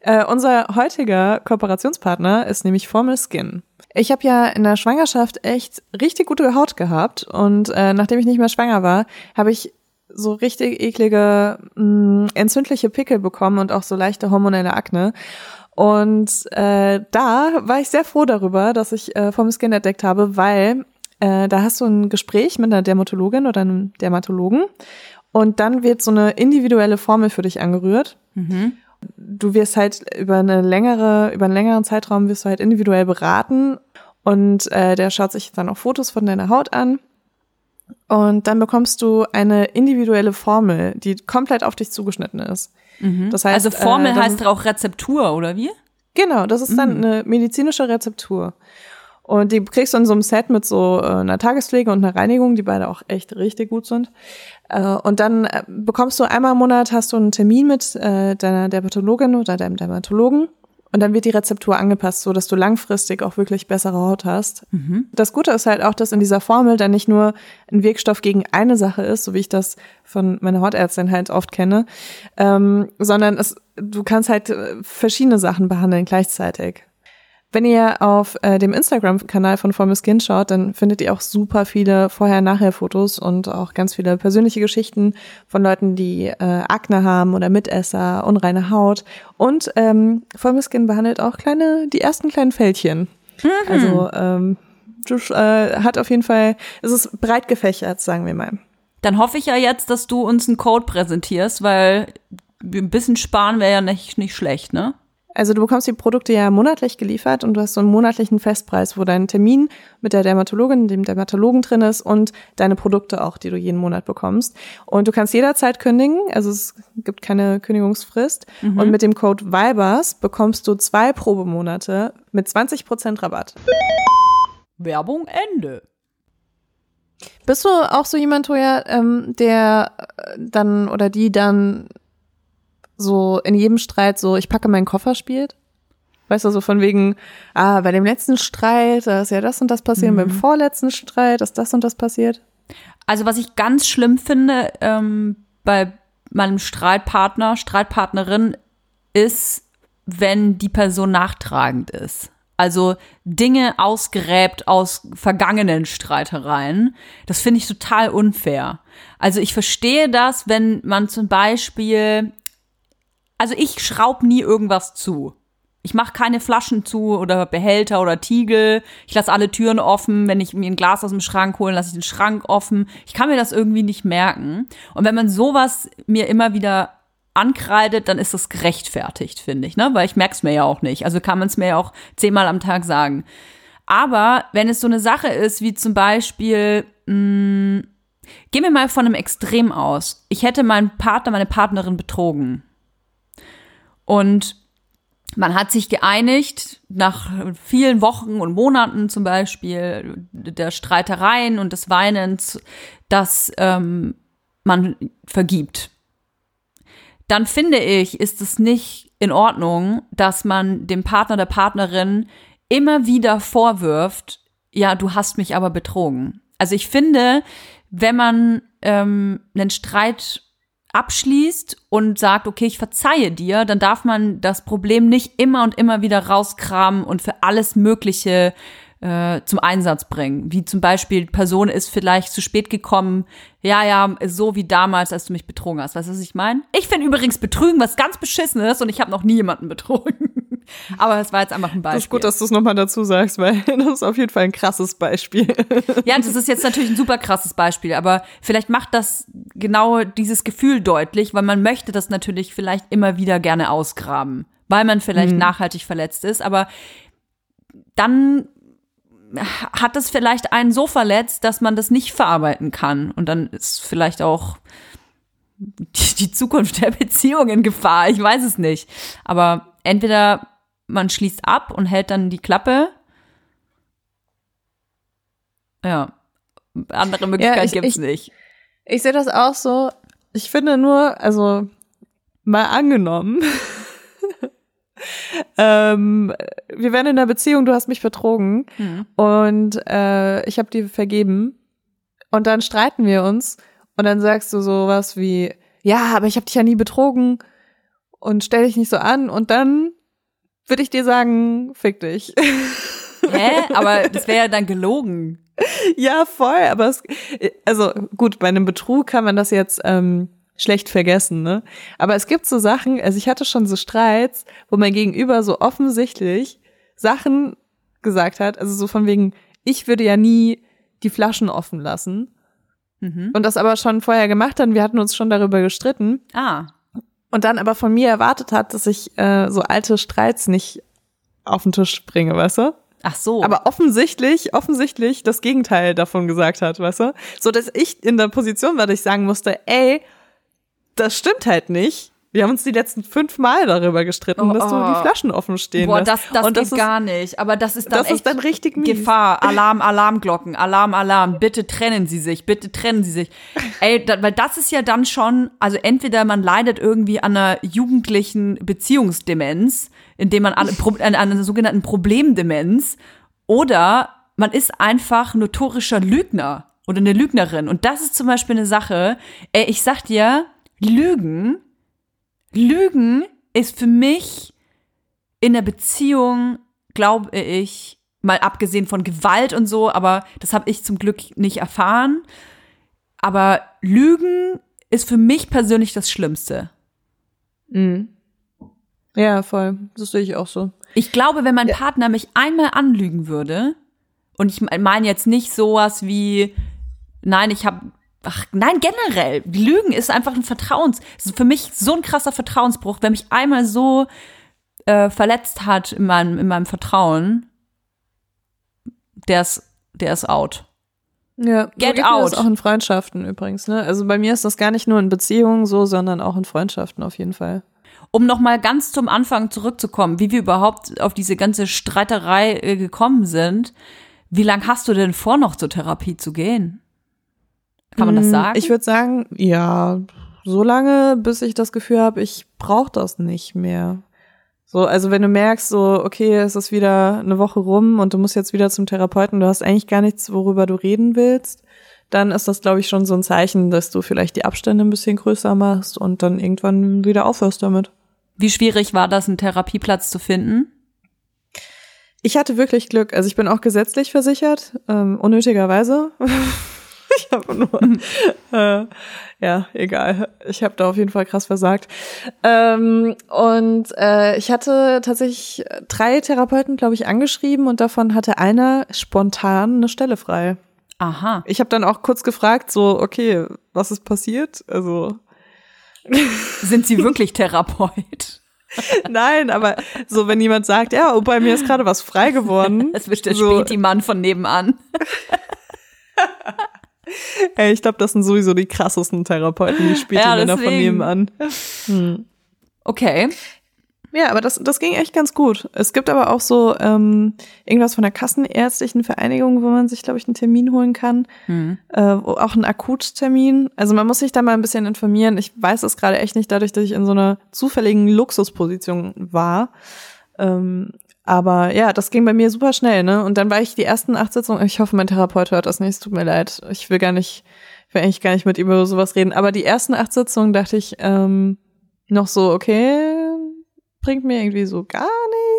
Äh, unser heutiger Kooperationspartner ist nämlich Formel Skin. Ich habe ja in der Schwangerschaft echt richtig gute Haut gehabt und äh, nachdem ich nicht mehr schwanger war, habe ich so richtig eklige mh, entzündliche Pickel bekommen und auch so leichte hormonelle Akne. Und äh, da war ich sehr froh darüber, dass ich äh, Formel Skin entdeckt habe, weil äh, da hast du ein Gespräch mit einer Dermatologin oder einem Dermatologen und dann wird so eine individuelle Formel für dich angerührt du wirst halt über eine längere, über einen längeren Zeitraum wirst du halt individuell beraten und äh, der schaut sich dann auch Fotos von deiner Haut an und dann bekommst du eine individuelle Formel, die komplett auf dich zugeschnitten ist. Das heißt, Also Formel äh, dann- heißt auch Rezeptur, oder wie? Genau, das ist dann eine medizinische Rezeptur. Und die kriegst du in so einem Set mit so äh, einer Tagespflege und einer Reinigung, die beide auch echt richtig gut sind. Äh, und dann äh, bekommst du einmal im Monat hast du einen Termin mit deiner Dermatologin oder deinem Dermatologen. Und dann wird die Rezeptur angepasst, so dass du langfristig auch wirklich bessere Haut hast. Das Gute ist halt auch, dass in dieser Formel dann nicht nur ein Wirkstoff gegen eine Sache ist, so wie ich das von meiner Hautärztin halt oft kenne, ähm, sondern es, du kannst halt verschiedene Sachen behandeln gleichzeitig. Wenn ihr auf äh, dem Instagram-Kanal von Formel Skin schaut, dann findet ihr auch super viele Vorher-Nachher-Fotos und auch ganz viele persönliche Geschichten von Leuten, die äh, Akne haben oder Mitesser, unreine Haut. Und ähm, Formel Skin behandelt auch kleine, die ersten kleinen Fältchen. Also ähm, äh, hat auf jeden Fall, es ist breit gefächert, sagen wir mal. Dann hoffe ich ja jetzt, dass du uns einen Code präsentierst, weil ein bisschen sparen wäre ja nicht, nicht schlecht, ne? Also du bekommst die Produkte ja monatlich geliefert und du hast so einen monatlichen Festpreis, wo dein Termin mit der Dermatologin, dem Dermatologen drin ist und deine Produkte auch, die du jeden Monat bekommst. Und du kannst jederzeit kündigen, also es gibt keine Kündigungsfrist. Und mit dem Code VIBERS bekommst du zwei Probemonate mit 20% Rabatt. Werbung Ende. Bist du auch so jemand, Toja, ähm, der äh, dann oder die dann so in jedem Streit so, ich packe meinen Koffer spielt? Weißt du, so von wegen, ah, bei dem letzten Streit, da ist ja das und das passiert, und beim vorletzten Streit ist das und das passiert. Also was ich ganz schlimm finde ähm, bei meinem Streitpartner, Streitpartnerin, ist, wenn die Person nachtragend ist. Also Dinge ausgräbt aus vergangenen Streitereien. Das finde ich total unfair. Also ich verstehe das, wenn man zum Beispiel, also ich schraub nie irgendwas zu. Ich mache keine Flaschen zu oder Behälter oder Tiegel. Ich lasse alle Türen offen. Wenn ich mir ein Glas aus dem Schrank hole, lasse ich den Schrank offen. Ich kann mir das irgendwie nicht merken. Und wenn man sowas mir immer wieder ankreidet, dann ist das gerechtfertigt, finde ich, ne? Weil ich merk's mir ja auch nicht. Also kann man es mir ja auch zehnmal am Tag sagen. Aber wenn es so eine Sache ist, wie zum Beispiel, mh, Gehen wir mal von einem Extrem aus. Ich hätte meinen Partner, meine Partnerin betrogen. Und man hat sich geeinigt, nach vielen Wochen und Monaten zum Beispiel der Streitereien und des Weinens, dass ähm, man vergibt. Dann finde ich, ist es nicht in Ordnung, dass man dem Partner der Partnerin immer wieder vorwirft, ja, du hast mich aber betrogen. Also ich finde, wenn man ähm, einen Streit abschließt und sagt, okay, ich verzeihe dir, dann darf man das Problem nicht immer und immer wieder rauskramen und für alles Mögliche äh, zum Einsatz bringen. Wie zum Beispiel, Person ist vielleicht zu spät gekommen, ja, ja, so wie damals, als du mich betrogen hast. Weißt du, was ich meine? Ich finde übrigens Betrügen was ganz Beschissenes und ich habe noch nie jemanden betrogen. Aber das war jetzt einfach ein Beispiel. Das ist gut, dass du es nochmal dazu sagst, weil das ist auf jeden Fall ein krasses Beispiel. Ja, das ist jetzt natürlich ein super krasses Beispiel, aber vielleicht macht das genau dieses Gefühl deutlich, weil man möchte das natürlich vielleicht immer wieder gerne ausgraben, weil man vielleicht mhm. nachhaltig verletzt ist, aber dann hat es vielleicht einen so verletzt, dass man das nicht verarbeiten kann und dann ist vielleicht auch die Zukunft der Beziehung in Gefahr. Ich weiß es nicht. Aber entweder man schließt ab und hält dann die Klappe. Ja. Andere Möglichkeit ja, gibt's ich, nicht. Ich sehe das auch so. Ich finde nur, also mal angenommen, ähm, wir wären in einer Beziehung, du hast mich betrogen mhm. und äh, ich habe dir vergeben und dann streiten wir uns und dann sagst du sowas wie, ja, aber ich habe dich ja nie betrogen und stell dich nicht so an und dann würde ich dir sagen, fick dich. Hä? Aber das wäre ja dann gelogen. Ja, voll. Aber es, also gut, bei einem Betrug kann man das jetzt ähm, schlecht vergessen, ne? Aber es gibt so Sachen, also ich hatte schon so Streits, wo mein Gegenüber so offensichtlich Sachen gesagt hat, also so von wegen, ich würde ja nie die Flaschen offen lassen. Mhm. Und das aber schon vorher gemacht hat, wir hatten uns schon darüber gestritten. Ah und dann aber von mir erwartet hat, dass ich äh, so alte Streits nicht auf den Tisch bringe, weißt du? Ach so. Aber offensichtlich, offensichtlich das Gegenteil davon gesagt hat, weißt du? So dass ich in der Position war, dass ich sagen musste, ey, das stimmt halt nicht. Wir haben uns die letzten fünf Mal darüber gestritten, oh, dass du die oh. Flaschen offen stehen Boah, das, das, und das geht ist, gar nicht. Aber das ist dann das echt ist dann richtig mies. Gefahr. Alarm, Alarmglocken, Alarm, Alarm. Bitte trennen Sie sich, bitte trennen Sie sich. Ey, da, weil das ist ja dann schon, also entweder man leidet irgendwie an einer jugendlichen Beziehungsdemenz, indem man an, an einer sogenannten Problemdemenz, oder man ist einfach notorischer Lügner oder eine Lügnerin. Und das ist zum Beispiel eine Sache, ey, ich sag dir, Lügen Lügen ist für mich in der Beziehung, glaube ich, mal abgesehen von Gewalt und so, aber das habe ich zum Glück nicht erfahren. Aber Lügen ist für mich persönlich das Schlimmste. Mhm. Ja, voll. Das sehe ich auch so. Ich glaube, wenn mein ja. Partner mich einmal anlügen würde, und ich meine jetzt nicht sowas wie, nein, ich habe Ach, nein, generell. Lügen ist einfach ein Vertrauens. ist für mich so ein krasser Vertrauensbruch. Wer mich einmal so äh, verletzt hat in meinem, in meinem Vertrauen, der ist, der ist out. Ja, get so out. Das auch in Freundschaften übrigens, ne? Also bei mir ist das gar nicht nur in Beziehungen so, sondern auch in Freundschaften auf jeden Fall. Um nochmal ganz zum Anfang zurückzukommen, wie wir überhaupt auf diese ganze Streiterei äh, gekommen sind. Wie lange hast du denn vor, noch zur Therapie zu gehen? Kann man das mm, sagen? Ich würde sagen, ja, so lange, bis ich das Gefühl habe, ich brauche das nicht mehr. So, also wenn du merkst, so, okay, es ist wieder eine Woche rum und du musst jetzt wieder zum Therapeuten, du hast eigentlich gar nichts, worüber du reden willst, dann ist das, glaube ich, schon so ein Zeichen, dass du vielleicht die Abstände ein bisschen größer machst und dann irgendwann wieder aufhörst damit. Wie schwierig war das, einen Therapieplatz zu finden? Ich hatte wirklich Glück. Also ich bin auch gesetzlich versichert, ähm, unnötigerweise. ich habe nur, äh, ja, egal. Ich habe da auf jeden Fall krass versagt. Ähm, und äh, ich hatte tatsächlich drei Therapeuten, glaube ich, angeschrieben und davon hatte einer spontan eine Stelle frei. Aha. Ich habe dann auch kurz gefragt, so, okay, was ist passiert? Also sind Sie wirklich Therapeut? Nein, aber so, wenn jemand sagt, ja, oh, bei mir ist gerade was frei geworden. Das ist der so, Späti-Mann von nebenan. Ey, ich glaube, das sind sowieso die krassesten Therapeuten, die spielt Ja, die Männer von nebenan. Okay. Ja, aber das, das ging echt ganz gut. Es gibt aber auch so ähm, irgendwas von der Kassenärztlichen Vereinigung, wo man sich, glaube ich, einen Termin holen kann. Hm. Äh, auch einen Akuttermin. Also man muss sich da mal ein bisschen informieren. Ich weiß es gerade echt nicht, dadurch, dass ich in so einer zufälligen Luxusposition war. Ähm, aber ja, das ging bei mir super schnell, ne? Und dann war ich die ersten acht Sitzungen, ich hoffe, mein Therapeut hört das nicht, es tut mir leid. Ich will gar nicht, ich will eigentlich gar nicht mit ihm über sowas reden. Aber die ersten acht Sitzungen dachte ich ähm, noch so, okay, bringt mir irgendwie so gar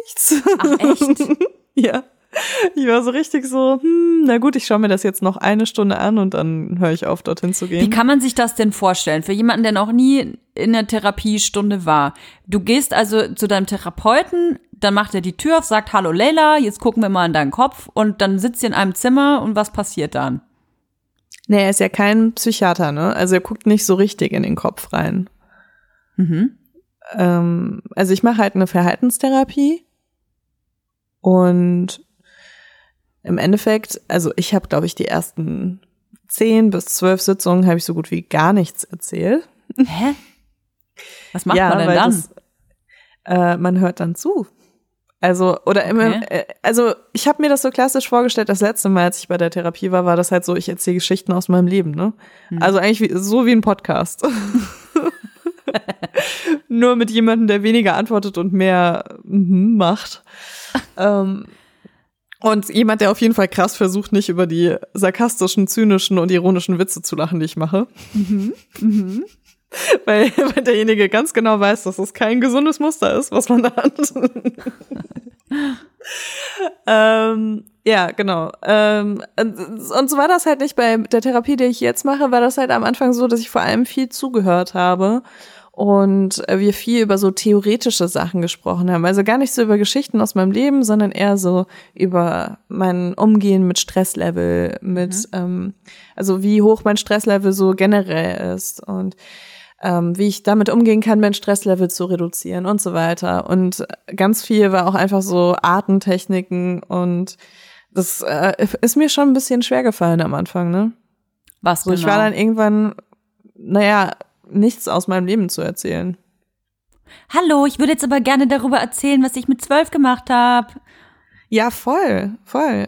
nichts. Ach, echt? ja. Ich war so richtig so, hm, na gut, ich schaue mir das jetzt noch eine Stunde an und dann höre ich auf, dorthin zu gehen. Wie kann man sich das denn vorstellen? Für jemanden, der noch nie in der Therapiestunde war. Du gehst also zu deinem Therapeuten, dann macht er die Tür auf, sagt, hallo Leila, jetzt gucken wir mal in deinen Kopf und dann sitzt ihr in einem Zimmer und was passiert dann? nee, er ist ja kein Psychiater, ne? Also er guckt nicht so richtig in den Kopf rein. Mhm. Ähm, also ich mache halt eine Verhaltenstherapie und im Endeffekt, also ich habe, glaube ich, die ersten zehn bis zwölf Sitzungen habe ich so gut wie gar nichts erzählt. Hä? Was macht man denn dann? Das, äh, man hört dann zu. Also, oder immer, Okay. äh, also ich habe mir das so klassisch vorgestellt, das letzte Mal, als ich bei der Therapie war, war das halt so, ich erzähle Geschichten aus meinem Leben, ne? Hm. Also eigentlich wie, so wie ein Podcast. Nur mit jemandem, der weniger antwortet und mehr mhm macht. ähm, und jemand, der auf jeden Fall krass versucht, nicht über die sarkastischen, zynischen und ironischen Witze zu lachen, die ich mache. Weil, weil derjenige ganz genau weiß, dass es kein gesundes Muster ist, was man da hat. ähm, ja, genau. Ähm, und so war das halt nicht bei der Therapie, die ich jetzt mache, war das halt am Anfang so, dass ich vor allem viel zugehört habe und wir viel über so theoretische Sachen gesprochen haben. Also gar nicht so über Geschichten aus meinem Leben, sondern eher so über mein Umgehen mit Stresslevel, mit, ähm, also wie hoch mein Stresslevel so generell ist und ähm, wie ich damit umgehen kann, mein Stresslevel zu reduzieren und so weiter. Und ganz viel war auch einfach so Artentechniken und das äh, ist mir schon ein bisschen schwer gefallen am Anfang, ne? Was So, genau? ich war dann irgendwann, naja, nichts aus meinem Leben zu erzählen. Hallo, ich würde jetzt aber gerne darüber erzählen, was ich mit zwölf gemacht habe. Ja, voll, voll.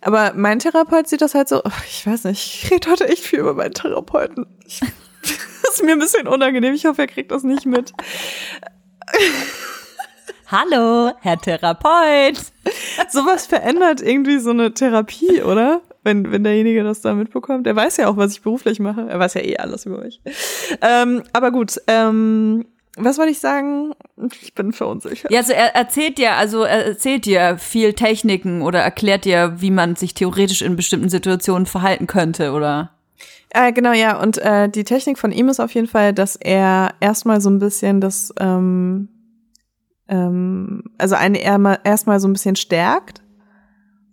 Aber mein Therapeut sieht das halt so, ich weiß nicht, ich rede heute echt viel über meinen Therapeuten. Ich, das ist mir ein bisschen unangenehm, ich hoffe, er kriegt das nicht mit. Hallo, Herr Therapeut. Sowas verändert irgendwie so eine Therapie, oder? Wenn, wenn derjenige das da mitbekommt. Er weiß ja auch, was ich beruflich mache. Er weiß ja eh alles über mich. Ähm, aber gut, ähm, was wollte ich sagen? Ich bin verunsichert. Ja, also er erzählt dir, also er erzählt dir viel Techniken oder erklärt dir, wie man sich theoretisch in bestimmten Situationen verhalten könnte, oder? Äh, genau, ja. Und äh, die Technik von ihm ist auf jeden Fall, dass er erstmal so ein bisschen das, ähm, ähm, also einen erstmal so ein bisschen stärkt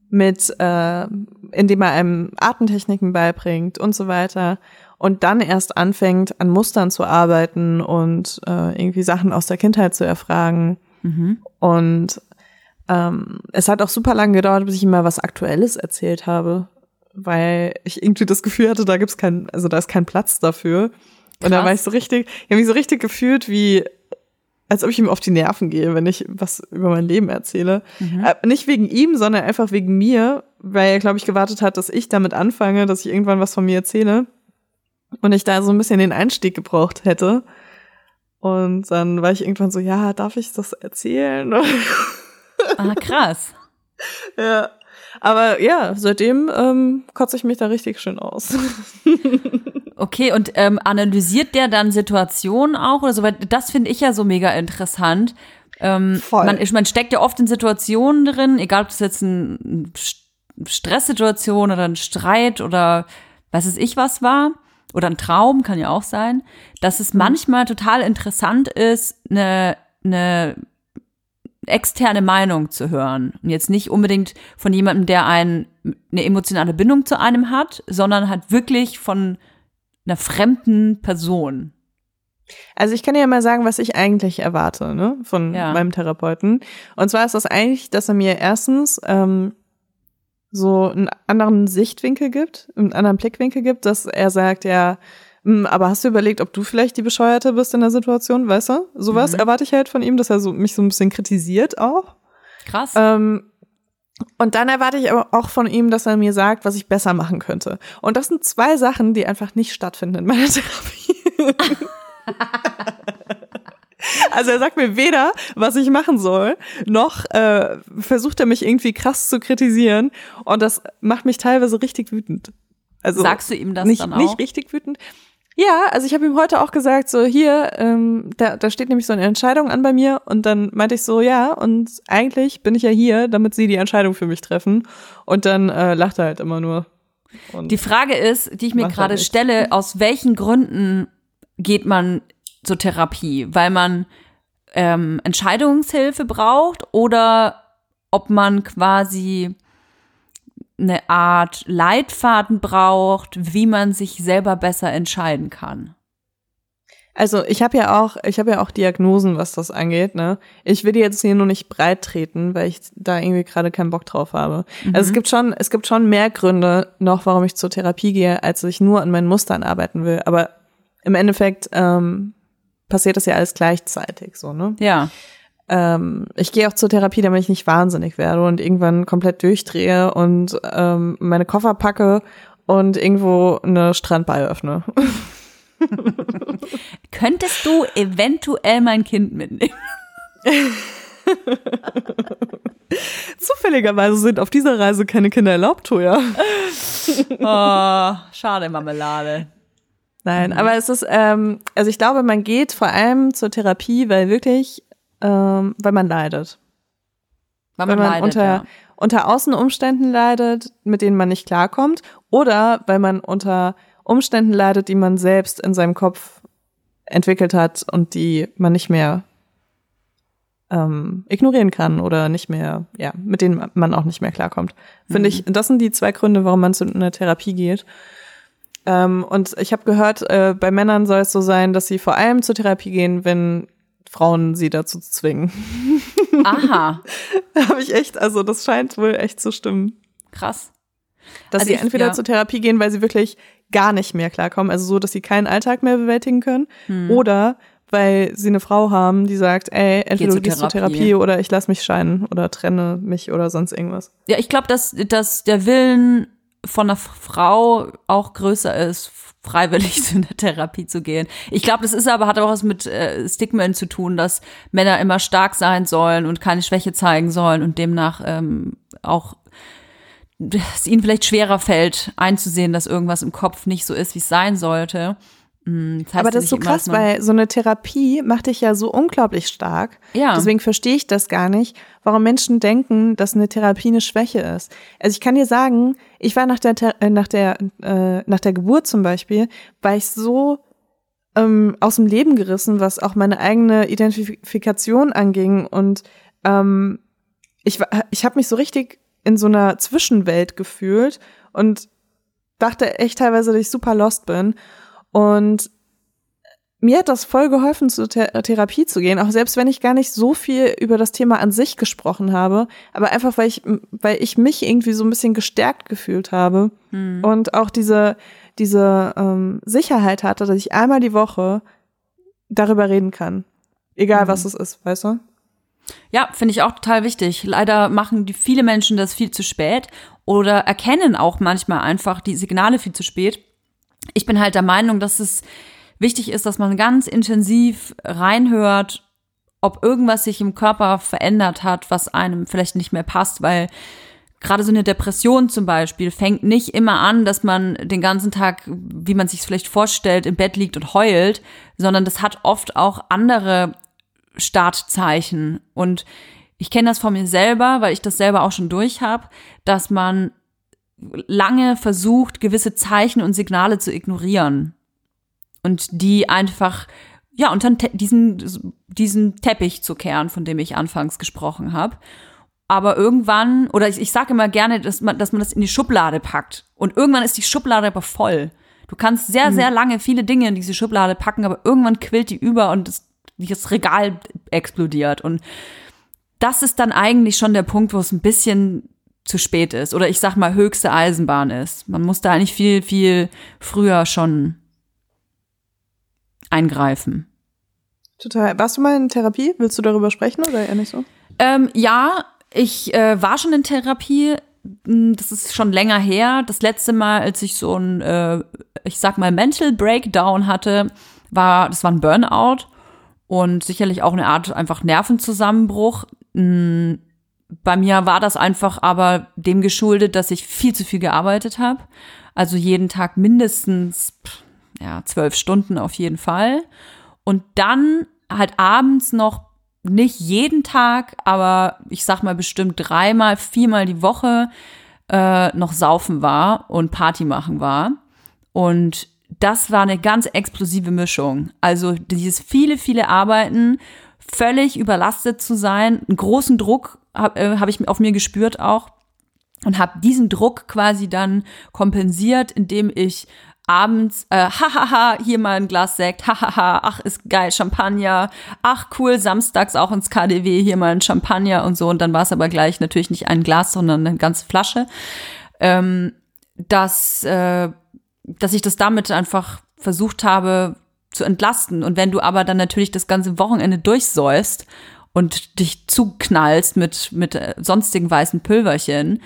mit, äh, indem er einem Atemtechniken beibringt und so weiter. Und dann erst anfängt, an Mustern zu arbeiten und äh, irgendwie Sachen aus der Kindheit zu erfragen. Und ähm, es hat auch super lange gedauert, bis ich ihm mal was Aktuelles erzählt habe, weil ich irgendwie das Gefühl hatte, da gibt's kein, also da ist kein Platz dafür. Und da Krass. war ich so richtig, ich habe mich so richtig gefühlt, wie als ob ich ihm auf die Nerven gehe, wenn ich was über mein Leben erzähle. Äh, nicht wegen ihm, sondern einfach wegen mir, weil er, glaube ich, gewartet hat, dass ich damit anfange, dass ich irgendwann was von mir erzähle. Und ich da so ein bisschen den Einstieg gebraucht hätte. Und dann war ich irgendwann so, ja, darf ich das erzählen? Ah, krass. ja. Aber ja, seitdem ähm, kotze ich mich da richtig schön aus. Okay, und ähm, analysiert der dann Situationen auch oder so? Weil das finde ich ja so mega interessant. Ähm, Voll. Man, man steckt ja oft in Situationen drin, egal ob das jetzt ein St- Stresssituation oder ein Streit oder was weiß ich was war oder ein Traum, kann ja auch sein, dass es manchmal total interessant ist, eine, eine externe Meinung zu hören. Und jetzt nicht unbedingt von jemandem, der ein, eine emotionale Bindung zu einem hat, sondern halt wirklich von einer fremden Person. Also ich kann ja mal sagen, was ich eigentlich erwarte, ne, von Ja. meinem Therapeuten. Und zwar ist das eigentlich, dass er mir erstens ähm, so einen anderen Sichtwinkel gibt, einen anderen Blickwinkel gibt, dass er sagt, ja, "Hm, aber hast du überlegt, ob du vielleicht die Bescheuerte bist in der Situation, weißt du? Sowas erwarte ich halt von ihm, dass er so, mich so ein bisschen kritisiert auch. Krass. Ähm, und dann erwarte ich aber auch von ihm, dass er mir sagt, was ich besser machen könnte. Und das sind zwei Sachen, die einfach nicht stattfinden in meiner Therapie. Also er sagt mir weder, was ich machen soll, noch äh, versucht er mich irgendwie krass zu kritisieren. Und das macht mich teilweise richtig wütend. Also Sagst du ihm das nicht, dann auch? Nicht richtig wütend. Ja, also ich habe ihm heute auch gesagt, so hier, ähm, da, da steht nämlich so eine Entscheidung an bei mir und dann meinte ich so, ja, und eigentlich bin ich ja hier, damit sie die Entscheidung für mich treffen. Und dann äh, lacht er halt immer nur. Und Die Frage ist, die ich mir er gerade stelle, aus welchen Gründen geht man zur Therapie? Weil man ähm, Entscheidungshilfe braucht oder ob man quasi eine Art Leitfaden braucht, wie man sich selber besser entscheiden kann. Also ich habe ja auch, ich habe ja auch Diagnosen, was das angeht. Ne, ich will die jetzt hier nur nicht breit treten, weil ich da irgendwie gerade keinen Bock drauf habe. Also es gibt schon, es gibt schon mehr Gründe noch, warum ich zur Therapie gehe, als ich nur an meinen Mustern arbeiten will. Aber im Endeffekt ähm, passiert das ja alles gleichzeitig, so ne. Ja. Ähm, ich gehe auch zur Therapie, damit ich nicht wahnsinnig werde und irgendwann komplett durchdrehe und ähm, meine Koffer packe und irgendwo eine Strandbar öffne. Könntest du eventuell mein Kind mitnehmen? Zufälligerweise sind auf dieser Reise keine Kinder erlaubt, Toja. Oh, schade, Marmelade. Nein, aber es ist, ähm, also ich glaube, man geht vor allem zur Therapie, weil wirklich, ähm, weil man leidet. Weil Weil man, man leidet, unter, ja. unter Außenumständen leidet, mit denen man nicht klarkommt, oder weil man unter Umständen leidet, die man selbst in seinem Kopf entwickelt hat und die man nicht mehr ähm, ignorieren kann oder nicht mehr, ja, mit denen man auch nicht mehr klarkommt. Finde ich, das sind die zwei Gründe, warum man zu einer Therapie geht. Ähm, und ich habe gehört, äh, bei Männern soll es so sein, dass sie vor allem zur Therapie gehen, wenn Frauen sie dazu zwingen. Aha, habe ich echt, also das scheint wohl echt zu stimmen. krass. Dass Also sie ich- entweder ja. zur Therapie gehen, weil sie wirklich gar nicht mehr klarkommen, also so, dass sie keinen Alltag mehr bewältigen können, Hm. oder weil sie eine Frau haben, die sagt, ey, entweder zur du gehst zur Therapie. Therapie oder ich lass mich scheiden oder trenne mich oder sonst irgendwas. Ja, ich glaube, dass, dass der Willen von einer Frau auch größer ist, freiwillig zu einer Therapie zu gehen. Ich glaube, das ist aber, hat auch was mit äh, Stigmen zu tun, dass Männer immer stark sein sollen und keine Schwäche zeigen sollen und demnach ähm, auch es ihnen vielleicht schwerer fällt, einzusehen, dass irgendwas im Kopf nicht so ist, wie es sein sollte. Das heißt Aber das ist so immer, krass, weil so eine Therapie macht dich ja so unglaublich stark. Ja. Deswegen verstehe ich das gar nicht, warum Menschen denken, dass eine Therapie eine Schwäche ist. Also ich kann dir sagen, ich war nach der äh, nach der äh, nach der Geburt zum Beispiel, war ich so ähm, aus dem Leben gerissen, was auch meine eigene Identifikation anging und ähm, ich war, ich habe mich so richtig in so einer Zwischenwelt gefühlt und dachte echt teilweise, dass ich super lost bin. Und mir hat das voll geholfen, zur Ther Therapie zu gehen, auch selbst wenn ich gar nicht so viel über das Thema an sich gesprochen habe, aber einfach, weil ich, weil ich mich irgendwie so ein bisschen gestärkt gefühlt habe und auch diese, diese ähm, Sicherheit hatte, dass ich einmal die Woche darüber reden kann. Egal was es ist, weißt du? Ja, finde ich auch total wichtig. Leider machen die viele Menschen das viel zu spät oder erkennen auch manchmal einfach die Signale viel zu spät. Ich bin halt der Meinung, dass es wichtig ist, dass man ganz intensiv reinhört, ob irgendwas sich im Körper verändert hat, was einem vielleicht nicht mehr passt, weil gerade so eine Depression zum Beispiel fängt nicht immer an, dass man den ganzen Tag, wie man sich es vielleicht vorstellt, im Bett liegt und heult, sondern das hat oft auch andere Startzeichen. Und ich kenne das von mir selber, weil ich das selber auch schon durch habe, dass man lange versucht, gewisse Zeichen und Signale zu ignorieren und die einfach ja unter diesen diesen Teppich zu kehren, von dem ich anfangs gesprochen habe. Aber irgendwann oder ich, ich sage immer gerne, dass man dass man das in die Schublade packt und irgendwann ist die Schublade aber voll. Du kannst sehr sehr lange viele Dinge in diese Schublade packen, aber irgendwann quillt die über und das, das Regal explodiert und das ist dann eigentlich schon der Punkt, wo es ein bisschen zu spät ist oder ich sag mal höchste Eisenbahn ist. Man muss da eigentlich viel, viel früher schon eingreifen. Total. Warst du mal in Therapie? Willst du darüber sprechen oder eher nicht so? Ähm, ja, ich äh, war schon in Therapie. Hm, Das ist schon länger her. Das letzte Mal, als ich so ein, äh, ich sag mal, Mental Breakdown hatte, war, das war ein Burnout und sicherlich auch eine Art einfach Nervenzusammenbruch. Hm, Bei mir war das einfach aber dem geschuldet, dass ich viel zu viel gearbeitet habe. Also jeden Tag mindestens ja, zwölf Stunden auf jeden Fall. Und dann halt abends noch nicht jeden Tag, aber ich sag mal bestimmt dreimal, viermal die Woche äh, noch saufen war und Party machen war. Und das war eine ganz explosive Mischung. Also dieses viele, viele Arbeiten, völlig überlastet zu sein, einen großen Druck habe äh, hab ich auf mir gespürt auch und habe diesen Druck quasi dann kompensiert, indem ich abends, äh, hahaha, hier mal ein Glas Sekt, hahaha, ach, ist geil, Champagner, ach, cool, samstags auch ins KDW, hier mal ein Champagner und so. Und dann war es aber gleich natürlich nicht ein Glas, sondern eine ganze Flasche. Ähm, dass, äh, dass ich das damit einfach versucht habe zu entlasten. Und wenn du aber dann natürlich das ganze Wochenende durchsäufst und dich zuknallst mit, mit äh, sonstigen weißen Pülverchen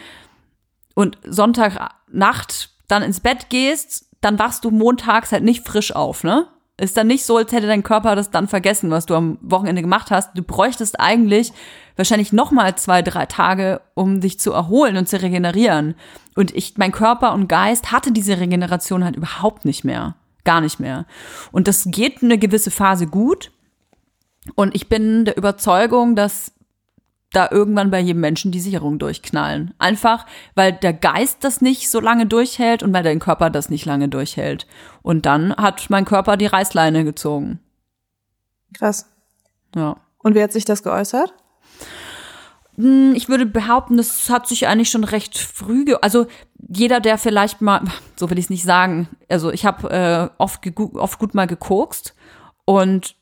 und Sonntagnacht dann ins Bett gehst, dann wachst du montags halt nicht frisch auf, ne? Ist dann nicht so, als hätte dein Körper das dann vergessen, was du am Wochenende gemacht hast. Du bräuchtest eigentlich wahrscheinlich noch mal zwei, drei Tage, um dich zu erholen und zu regenerieren. Und ich, mein Körper und Geist hatte diese Regeneration halt überhaupt nicht mehr. Gar nicht mehr. Und das geht eine gewisse Phase gut. Und ich bin der Überzeugung, dass da irgendwann bei jedem Menschen die Sicherung durchknallen. Einfach, weil der Geist das nicht so lange durchhält und weil dein Körper das nicht lange durchhält. Und dann hat mein Körper die Reißleine gezogen. Krass. Ja. Und wie hat sich das geäußert? Hm, Ich würde behaupten, das hat sich eigentlich schon recht früh, ge also jeder, der vielleicht mal, so will ich es nicht sagen, also ich habe äh, oft, oft gut mal gekokst und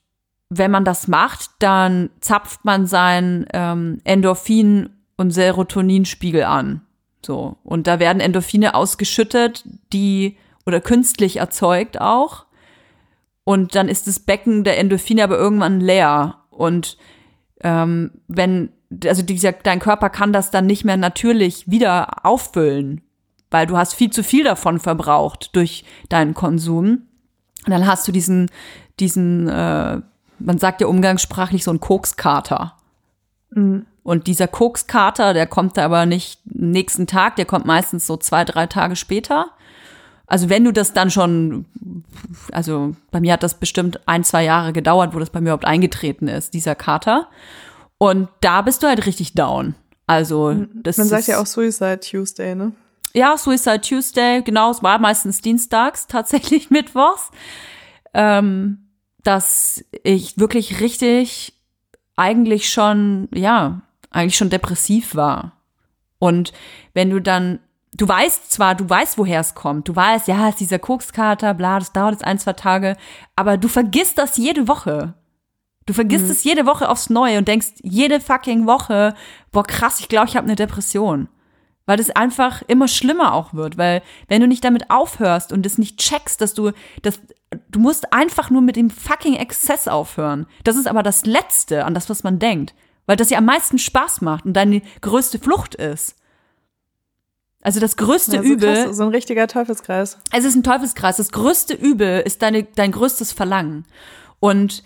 wenn man das macht, dann zapft man seinen ähm, Endorphin- und Serotoninspiegel an. So. Und da werden Endorphine ausgeschüttet, die oder künstlich erzeugt auch. Und dann ist das Becken der Endorphine aber irgendwann leer. Und ähm, wenn, also dieser, dein Körper kann das dann nicht mehr natürlich wieder auffüllen, weil du hast viel zu viel davon verbraucht durch deinen Konsum. Und dann hast du diesen, diesen, äh, man sagt ja umgangssprachlich so ein Kokskater. Und dieser Kokskater, der kommt da aber nicht nächsten Tag, der kommt meistens so zwei, drei Tage später. Also wenn du das dann schon, also bei mir hat das bestimmt ein, zwei Jahre gedauert, wo das bei mir überhaupt eingetreten ist, dieser Kater. Und da bist du halt richtig down. Also das Man sagt ja auch Suicide Tuesday, ne? ja, Suicide Tuesday, genau, es war meistens dienstags, tatsächlich mittwochs, ähm, dass ich wirklich richtig eigentlich schon, ja, eigentlich schon depressiv war. Und wenn du dann, du weißt zwar, du weißt, woher es kommt, du weißt, ja, es ist dieser Kokskater, bla, das dauert jetzt ein, zwei Tage, aber du vergisst das jede Woche. Du vergisst es jede Woche aufs Neue und denkst jede fucking Woche, boah, krass, ich glaube, ich habe eine Depression. Weil das einfach immer schlimmer auch wird, weil wenn du nicht damit aufhörst und das nicht checkst, dass du das du musst einfach nur mit dem fucking Exzess aufhören. Das ist aber das letzte an das was man denkt, weil das ja am meisten Spaß macht und deine größte Flucht ist. Also das größte Ja, so Übel, krass, so ein richtiger Teufelskreis. es ist ein Teufelskreis. Das größte Übel ist deine, dein größtes Verlangen. Und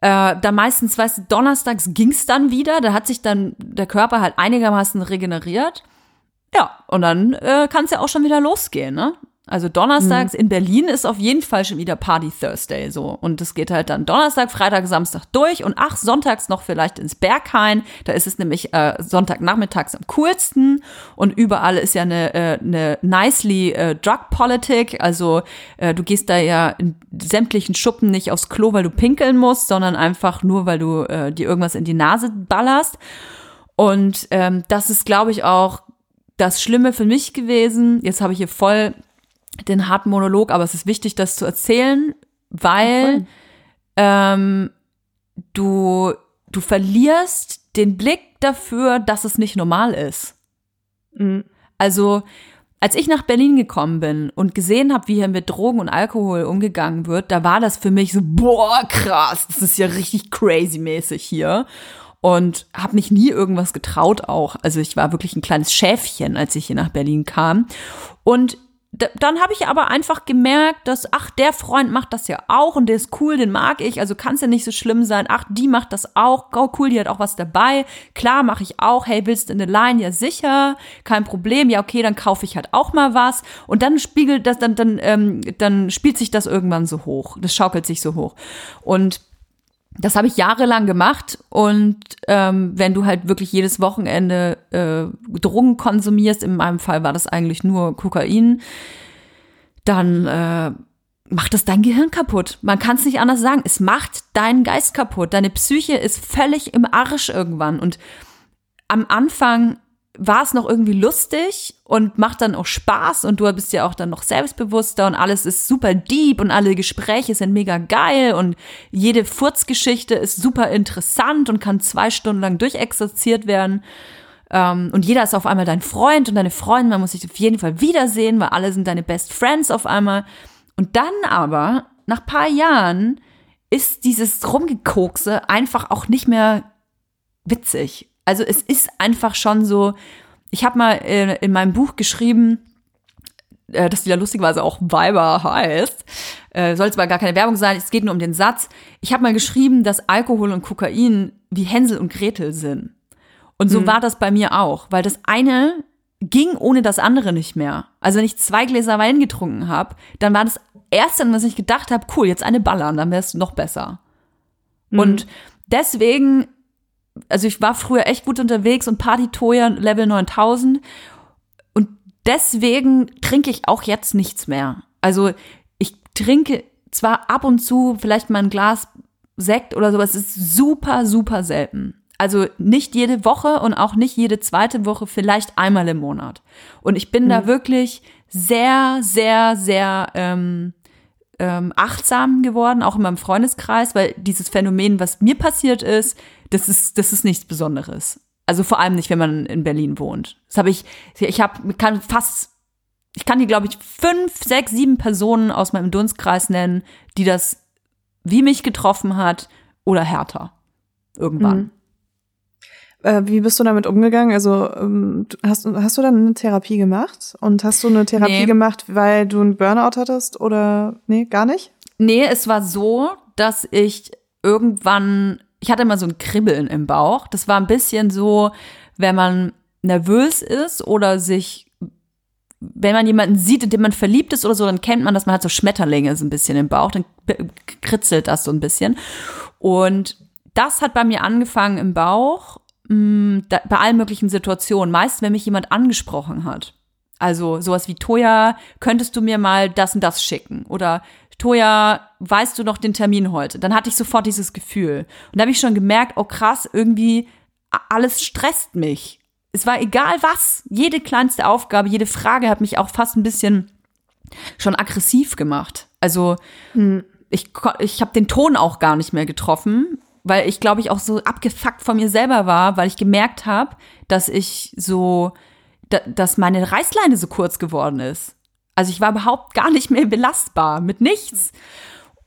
äh, da meistens, weißt du, donnerstags ging's dann wieder, da hat sich dann der Körper halt einigermaßen regeneriert. Ja, und dann äh, kann es ja auch schon wieder losgehen, ne? Also donnerstags in Berlin ist auf jeden Fall schon wieder Party Thursday so. Und es geht halt dann Donnerstag, Freitag, Samstag durch und ach, sonntags noch vielleicht ins Berghain. Da ist es nämlich äh, Sonntagnachmittags am coolsten. Und überall ist ja eine, äh, eine nicely äh, Drug Politic. Also äh, du gehst da ja in sämtlichen Schuppen nicht aufs Klo, weil du pinkeln musst, sondern einfach nur, weil du äh, dir irgendwas in die Nase ballerst. Und ähm, das ist, glaube ich, auch das Schlimme für mich gewesen. Jetzt habe ich hier voll den harten Monolog, aber es ist wichtig, das zu erzählen, weil ähm, du, du verlierst den Blick dafür, dass es nicht normal ist. Mhm. Also, als ich nach Berlin gekommen bin und gesehen habe, wie hier mit Drogen und Alkohol umgegangen wird, da war das für mich so, boah, krass, das ist ja richtig crazy mäßig hier. Und habe mich nie irgendwas getraut auch. Also ich war wirklich ein kleines Schäfchen, als ich hier nach Berlin kam. Und dann habe ich aber einfach gemerkt, dass, ach, der Freund macht das ja auch und der ist cool, den mag ich, also kann es ja nicht so schlimm sein. Ach, die macht das auch, oh, cool, die hat auch was dabei. Klar, mache ich auch. Hey, willst du eine Line? Ja, sicher, kein Problem. Ja, okay, dann kaufe ich halt auch mal was. Und dann spiegelt das, dann, dann, ähm, dann spielt sich das irgendwann so hoch. Das schaukelt sich so hoch. Und das habe ich jahrelang gemacht und ähm, wenn du halt wirklich jedes Wochenende äh, Drogen konsumierst, in meinem Fall war das eigentlich nur Kokain, dann äh, macht es dein Gehirn kaputt. Man kann es nicht anders sagen. Es macht deinen Geist kaputt. Deine Psyche ist völlig im Arsch irgendwann. Und am Anfang war es noch irgendwie lustig und macht dann auch Spaß und du bist ja auch dann noch selbstbewusster und alles ist super deep und alle Gespräche sind mega geil und jede Furzgeschichte ist super interessant und kann zwei Stunden lang durchexerziert werden. Ähm, und jeder ist auf einmal dein Freund und deine Freundin, man muss sich auf jeden Fall wiedersehen, weil alle sind deine Best Friends auf einmal. Und dann aber, nach paar Jahren, ist dieses Rumgekokse einfach auch nicht mehr witzig also es ist einfach schon so, ich habe mal in, in, meinem Buch geschrieben, äh, das wieder lustigerweise auch Weiber heißt, äh, soll zwar gar keine Werbung sein, es geht nur um den Satz. Ich habe mal geschrieben, dass Alkohol und Kokain wie Hänsel und Gretel sind. Und so mhm. war das bei mir auch, weil das eine ging ohne das andere nicht mehr. Also wenn ich zwei Gläser Wein getrunken habe, dann war das erste, was ich gedacht habe, cool, jetzt eine ballern, dann wäre es noch besser. Mhm. Und deswegen also ich war früher echt gut unterwegs und Party-Toya Level 9000 und deswegen trinke ich auch jetzt nichts mehr. Also ich trinke zwar ab und zu vielleicht mal ein Glas Sekt oder sowas, ist super, super selten. Also nicht jede Woche und auch nicht jede zweite Woche, vielleicht einmal im Monat. Und ich bin mhm. da wirklich sehr, sehr, sehr ähm, ähm, achtsam geworden, auch in meinem Freundeskreis, weil dieses Phänomen, was mir passiert ist, das ist, das ist nichts Besonderes. Also vor allem nicht, wenn man in Berlin wohnt. Das habe ich, ich habe, kann fast, ich kann die, glaube ich, fünf, sechs, sieben Personen aus meinem Dunstkreis nennen, die das wie mich getroffen hat oder härter. Irgendwann. Mhm. Äh, wie bist du damit umgegangen? Also ähm, hast, hast du dann eine Therapie gemacht? Und hast du eine Therapie nee. gemacht, weil du einen Burnout hattest oder nee, gar nicht? Nee, es war so, dass ich irgendwann, ich hatte immer so ein Kribbeln im Bauch. Das war ein bisschen so, wenn man nervös ist oder sich wenn man jemanden sieht, in dem man verliebt ist oder so, dann kennt man, dass man hat so Schmetterlinge so ein bisschen im Bauch, dann kritzelt das so ein bisschen. Und das hat bei mir angefangen im Bauch mm, bei allen möglichen Situationen. Meist, wenn mich jemand angesprochen hat. Also sowas wie Toja, könntest du mir mal das und das schicken? Oder Toja, weißt du noch den Termin heute? Dann hatte ich sofort dieses Gefühl. Und da habe ich schon gemerkt, oh krass, irgendwie alles stresst mich. Es war egal was. Jede kleinste Aufgabe, jede Frage hat mich auch fast ein bisschen schon aggressiv gemacht. Also hm. ich, ich habe den Ton auch gar nicht mehr getroffen, weil ich glaube ich auch so abgefuckt von mir selber war, weil ich gemerkt habe, dass ich so, da, dass meine Reißleine so kurz geworden ist. Also ich war überhaupt gar nicht mehr belastbar mit nichts.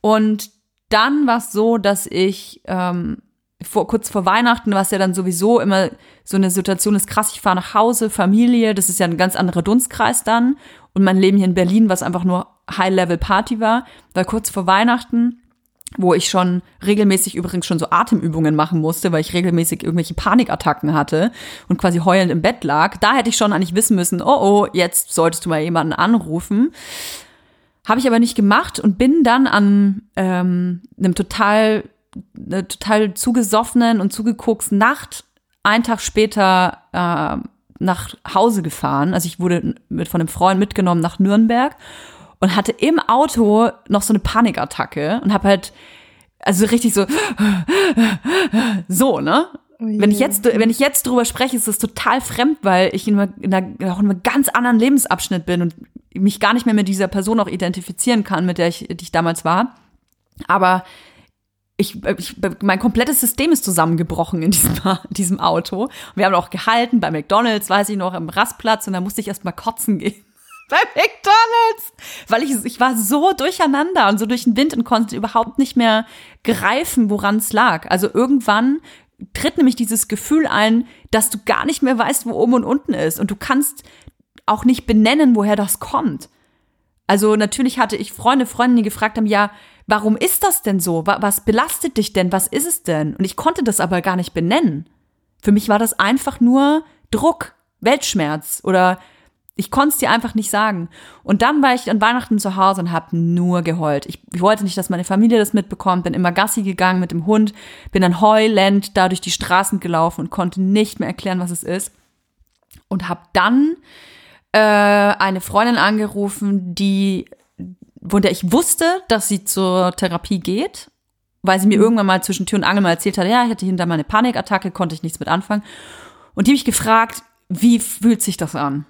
Und dann war es so, dass ich ähm, vor, kurz vor Weihnachten, was ja dann sowieso immer so eine Situation ist, krass, ich fahre nach Hause, Familie, das ist ja ein ganz anderer Dunstkreis dann. Und mein Leben hier in Berlin, was einfach nur High-Level-Party war, war kurz vor Weihnachten wo ich schon regelmäßig übrigens schon so Atemübungen machen musste, weil ich regelmäßig irgendwelche Panikattacken hatte und quasi heulend im Bett lag. Da hätte ich schon eigentlich wissen müssen, oh oh, jetzt solltest du mal jemanden anrufen. Habe ich aber nicht gemacht und bin dann an ähm, einem total, eine total zugesoffenen und zugekoksten Nacht, einen Tag später äh, nach Hause gefahren. Also ich wurde mit, von einem Freund mitgenommen nach Nürnberg und hatte im Auto noch so eine Panikattacke und habe halt also richtig so so, ne? Oh wenn ich jetzt wenn ich jetzt drüber spreche, ist das total fremd, weil ich in, einer, in, einer, auch in einem ganz anderen Lebensabschnitt bin und mich gar nicht mehr mit dieser Person auch identifizieren kann, mit der ich, die ich damals war. Aber ich, ich, mein komplettes System ist zusammengebrochen in diesem, in diesem Auto. Und wir haben auch gehalten bei McDonalds, weiß ich noch, im Rastplatz und da musste ich erst mal kotzen gehen. Bei McDonalds! Weil ich, ich war so durcheinander und so durch den Wind und konnte überhaupt nicht mehr greifen, woran es lag. Also irgendwann tritt nämlich dieses Gefühl ein, dass du gar nicht mehr weißt, wo oben und unten ist. Und du kannst auch nicht benennen, woher das kommt. Also natürlich hatte ich Freunde, Freundinnen, die gefragt haben, ja, warum ist das denn so? Was belastet dich denn? Was ist es denn? Und ich konnte das aber gar nicht benennen. Für mich war das einfach nur Druck, Weltschmerz oder ich konnte es dir einfach nicht sagen. Und dann war ich an Weihnachten zu Hause und habe nur geheult. Ich, ich, wollte nicht, dass meine Familie das mitbekommt, bin immer Gassi gegangen mit dem Hund, bin dann heulend da durch die Straßen gelaufen und konnte nicht mehr erklären, was es ist. Und habe dann äh, eine Freundin angerufen, die, von der ich wusste, dass sie zur Therapie geht, weil sie mir mhm. irgendwann mal zwischen Tür und Angel mal erzählt hat, ja, ich hatte hinter mal eine Panikattacke, konnte ich nichts mit anfangen. Und die mich gefragt, wie fühlt sich das an?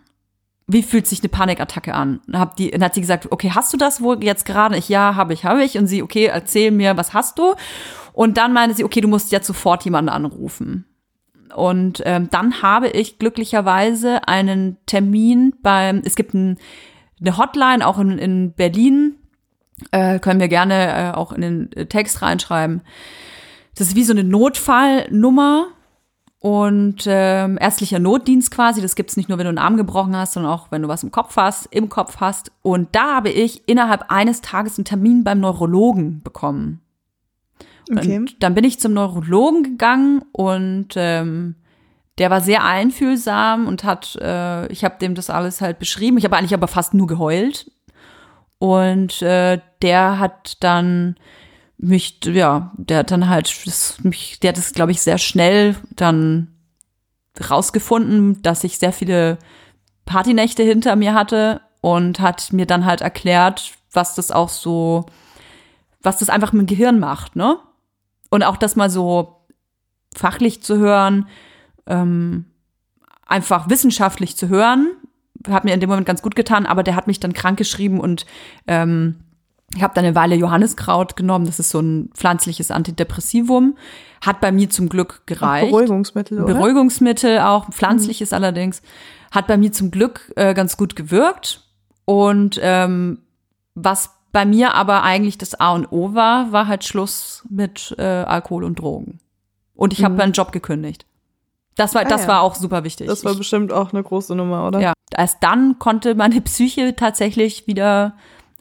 Wie fühlt sich eine Panikattacke an? Hab die, dann hat sie gesagt, okay, hast du das wohl jetzt gerade? Ich, ja, habe ich, habe ich. Und sie, okay, erzähl mir, was hast du? Und dann meinte sie, okay, du musst jetzt sofort jemanden anrufen. Und ähm, dann habe ich glücklicherweise einen Termin beim, es gibt ein, eine Hotline auch in, in Berlin, äh, können wir gerne äh, auch in den Text reinschreiben. Das ist wie so eine Notfallnummer, und ähm, ärztlicher Notdienst quasi, das gibt's nicht nur, wenn du einen Arm gebrochen hast, sondern auch, wenn du was im Kopf hast, im Kopf hast. Und da habe ich innerhalb eines Tages einen Termin beim Neurologen bekommen. Okay. Und dann bin ich zum Neurologen gegangen und ähm, der war sehr einfühlsam und hat, äh, ich habe dem das alles halt beschrieben. Ich habe eigentlich aber fast nur geheult. Und äh, der hat dann mich, ja, der hat dann halt das, mich, der hat es, glaube ich, sehr schnell dann rausgefunden, dass ich sehr viele Partynächte hinter mir hatte und hat mir dann halt erklärt, was das auch so, was das einfach mit dem Gehirn macht, ne? Und auch das mal so fachlich zu hören, ähm, einfach wissenschaftlich zu hören, hat mir in dem Moment ganz gut getan, aber der hat mich dann krank geschrieben und ähm, ich habe da eine Weile Johanniskraut genommen, das ist so ein pflanzliches Antidepressivum. Hat bei mir zum Glück gereicht. Auch Beruhigungsmittel, oder? Beruhigungsmittel, auch pflanzliches mhm. allerdings. Hat bei mir zum Glück äh, ganz gut gewirkt. Und ähm, was bei mir aber eigentlich das A und O war, war halt Schluss mit äh, Alkohol und Drogen. Und ich habe mhm. meinen Job gekündigt. Das war, ah, das ja. war auch super wichtig. Das war ich, bestimmt auch eine große Nummer, oder? Ja. Erst dann konnte meine Psyche tatsächlich wieder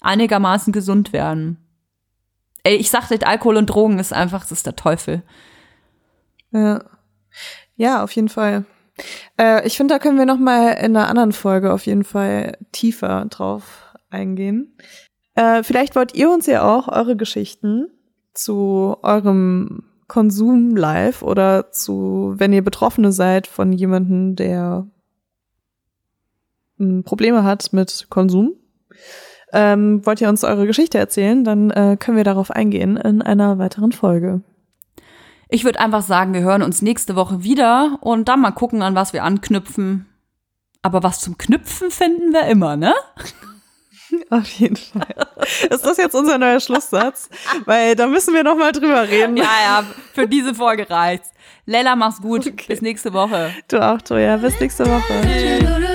einigermaßen gesund werden. Ey, ich sagte, Alkohol und Drogen ist einfach, das ist der Teufel. Ja. Ja, auf jeden Fall. Äh, ich finde, da können wir noch mal in einer anderen Folge auf jeden Fall tiefer drauf eingehen. Äh, vielleicht wollt ihr uns ja auch eure Geschichten zu eurem Konsum live oder zu, wenn ihr Betroffene seid von jemandem, der hm, Probleme hat mit Konsum, ähm, wollt ihr uns eure Geschichte erzählen, dann äh, können wir darauf eingehen in einer weiteren Folge. Ich würde einfach sagen, wir hören uns nächste Woche wieder und dann mal gucken, an was wir anknüpfen. Aber was zum Knüpfen finden wir immer, ne? Auf jeden Fall. Ist das jetzt unser neuer Schlusssatz? Weil da müssen wir noch mal drüber reden. Ja, ja, für diese Folge reicht's. Lella, mach's gut. Okay. Bis nächste Woche. Du auch, Toja. Bis nächste Woche. Tschüss.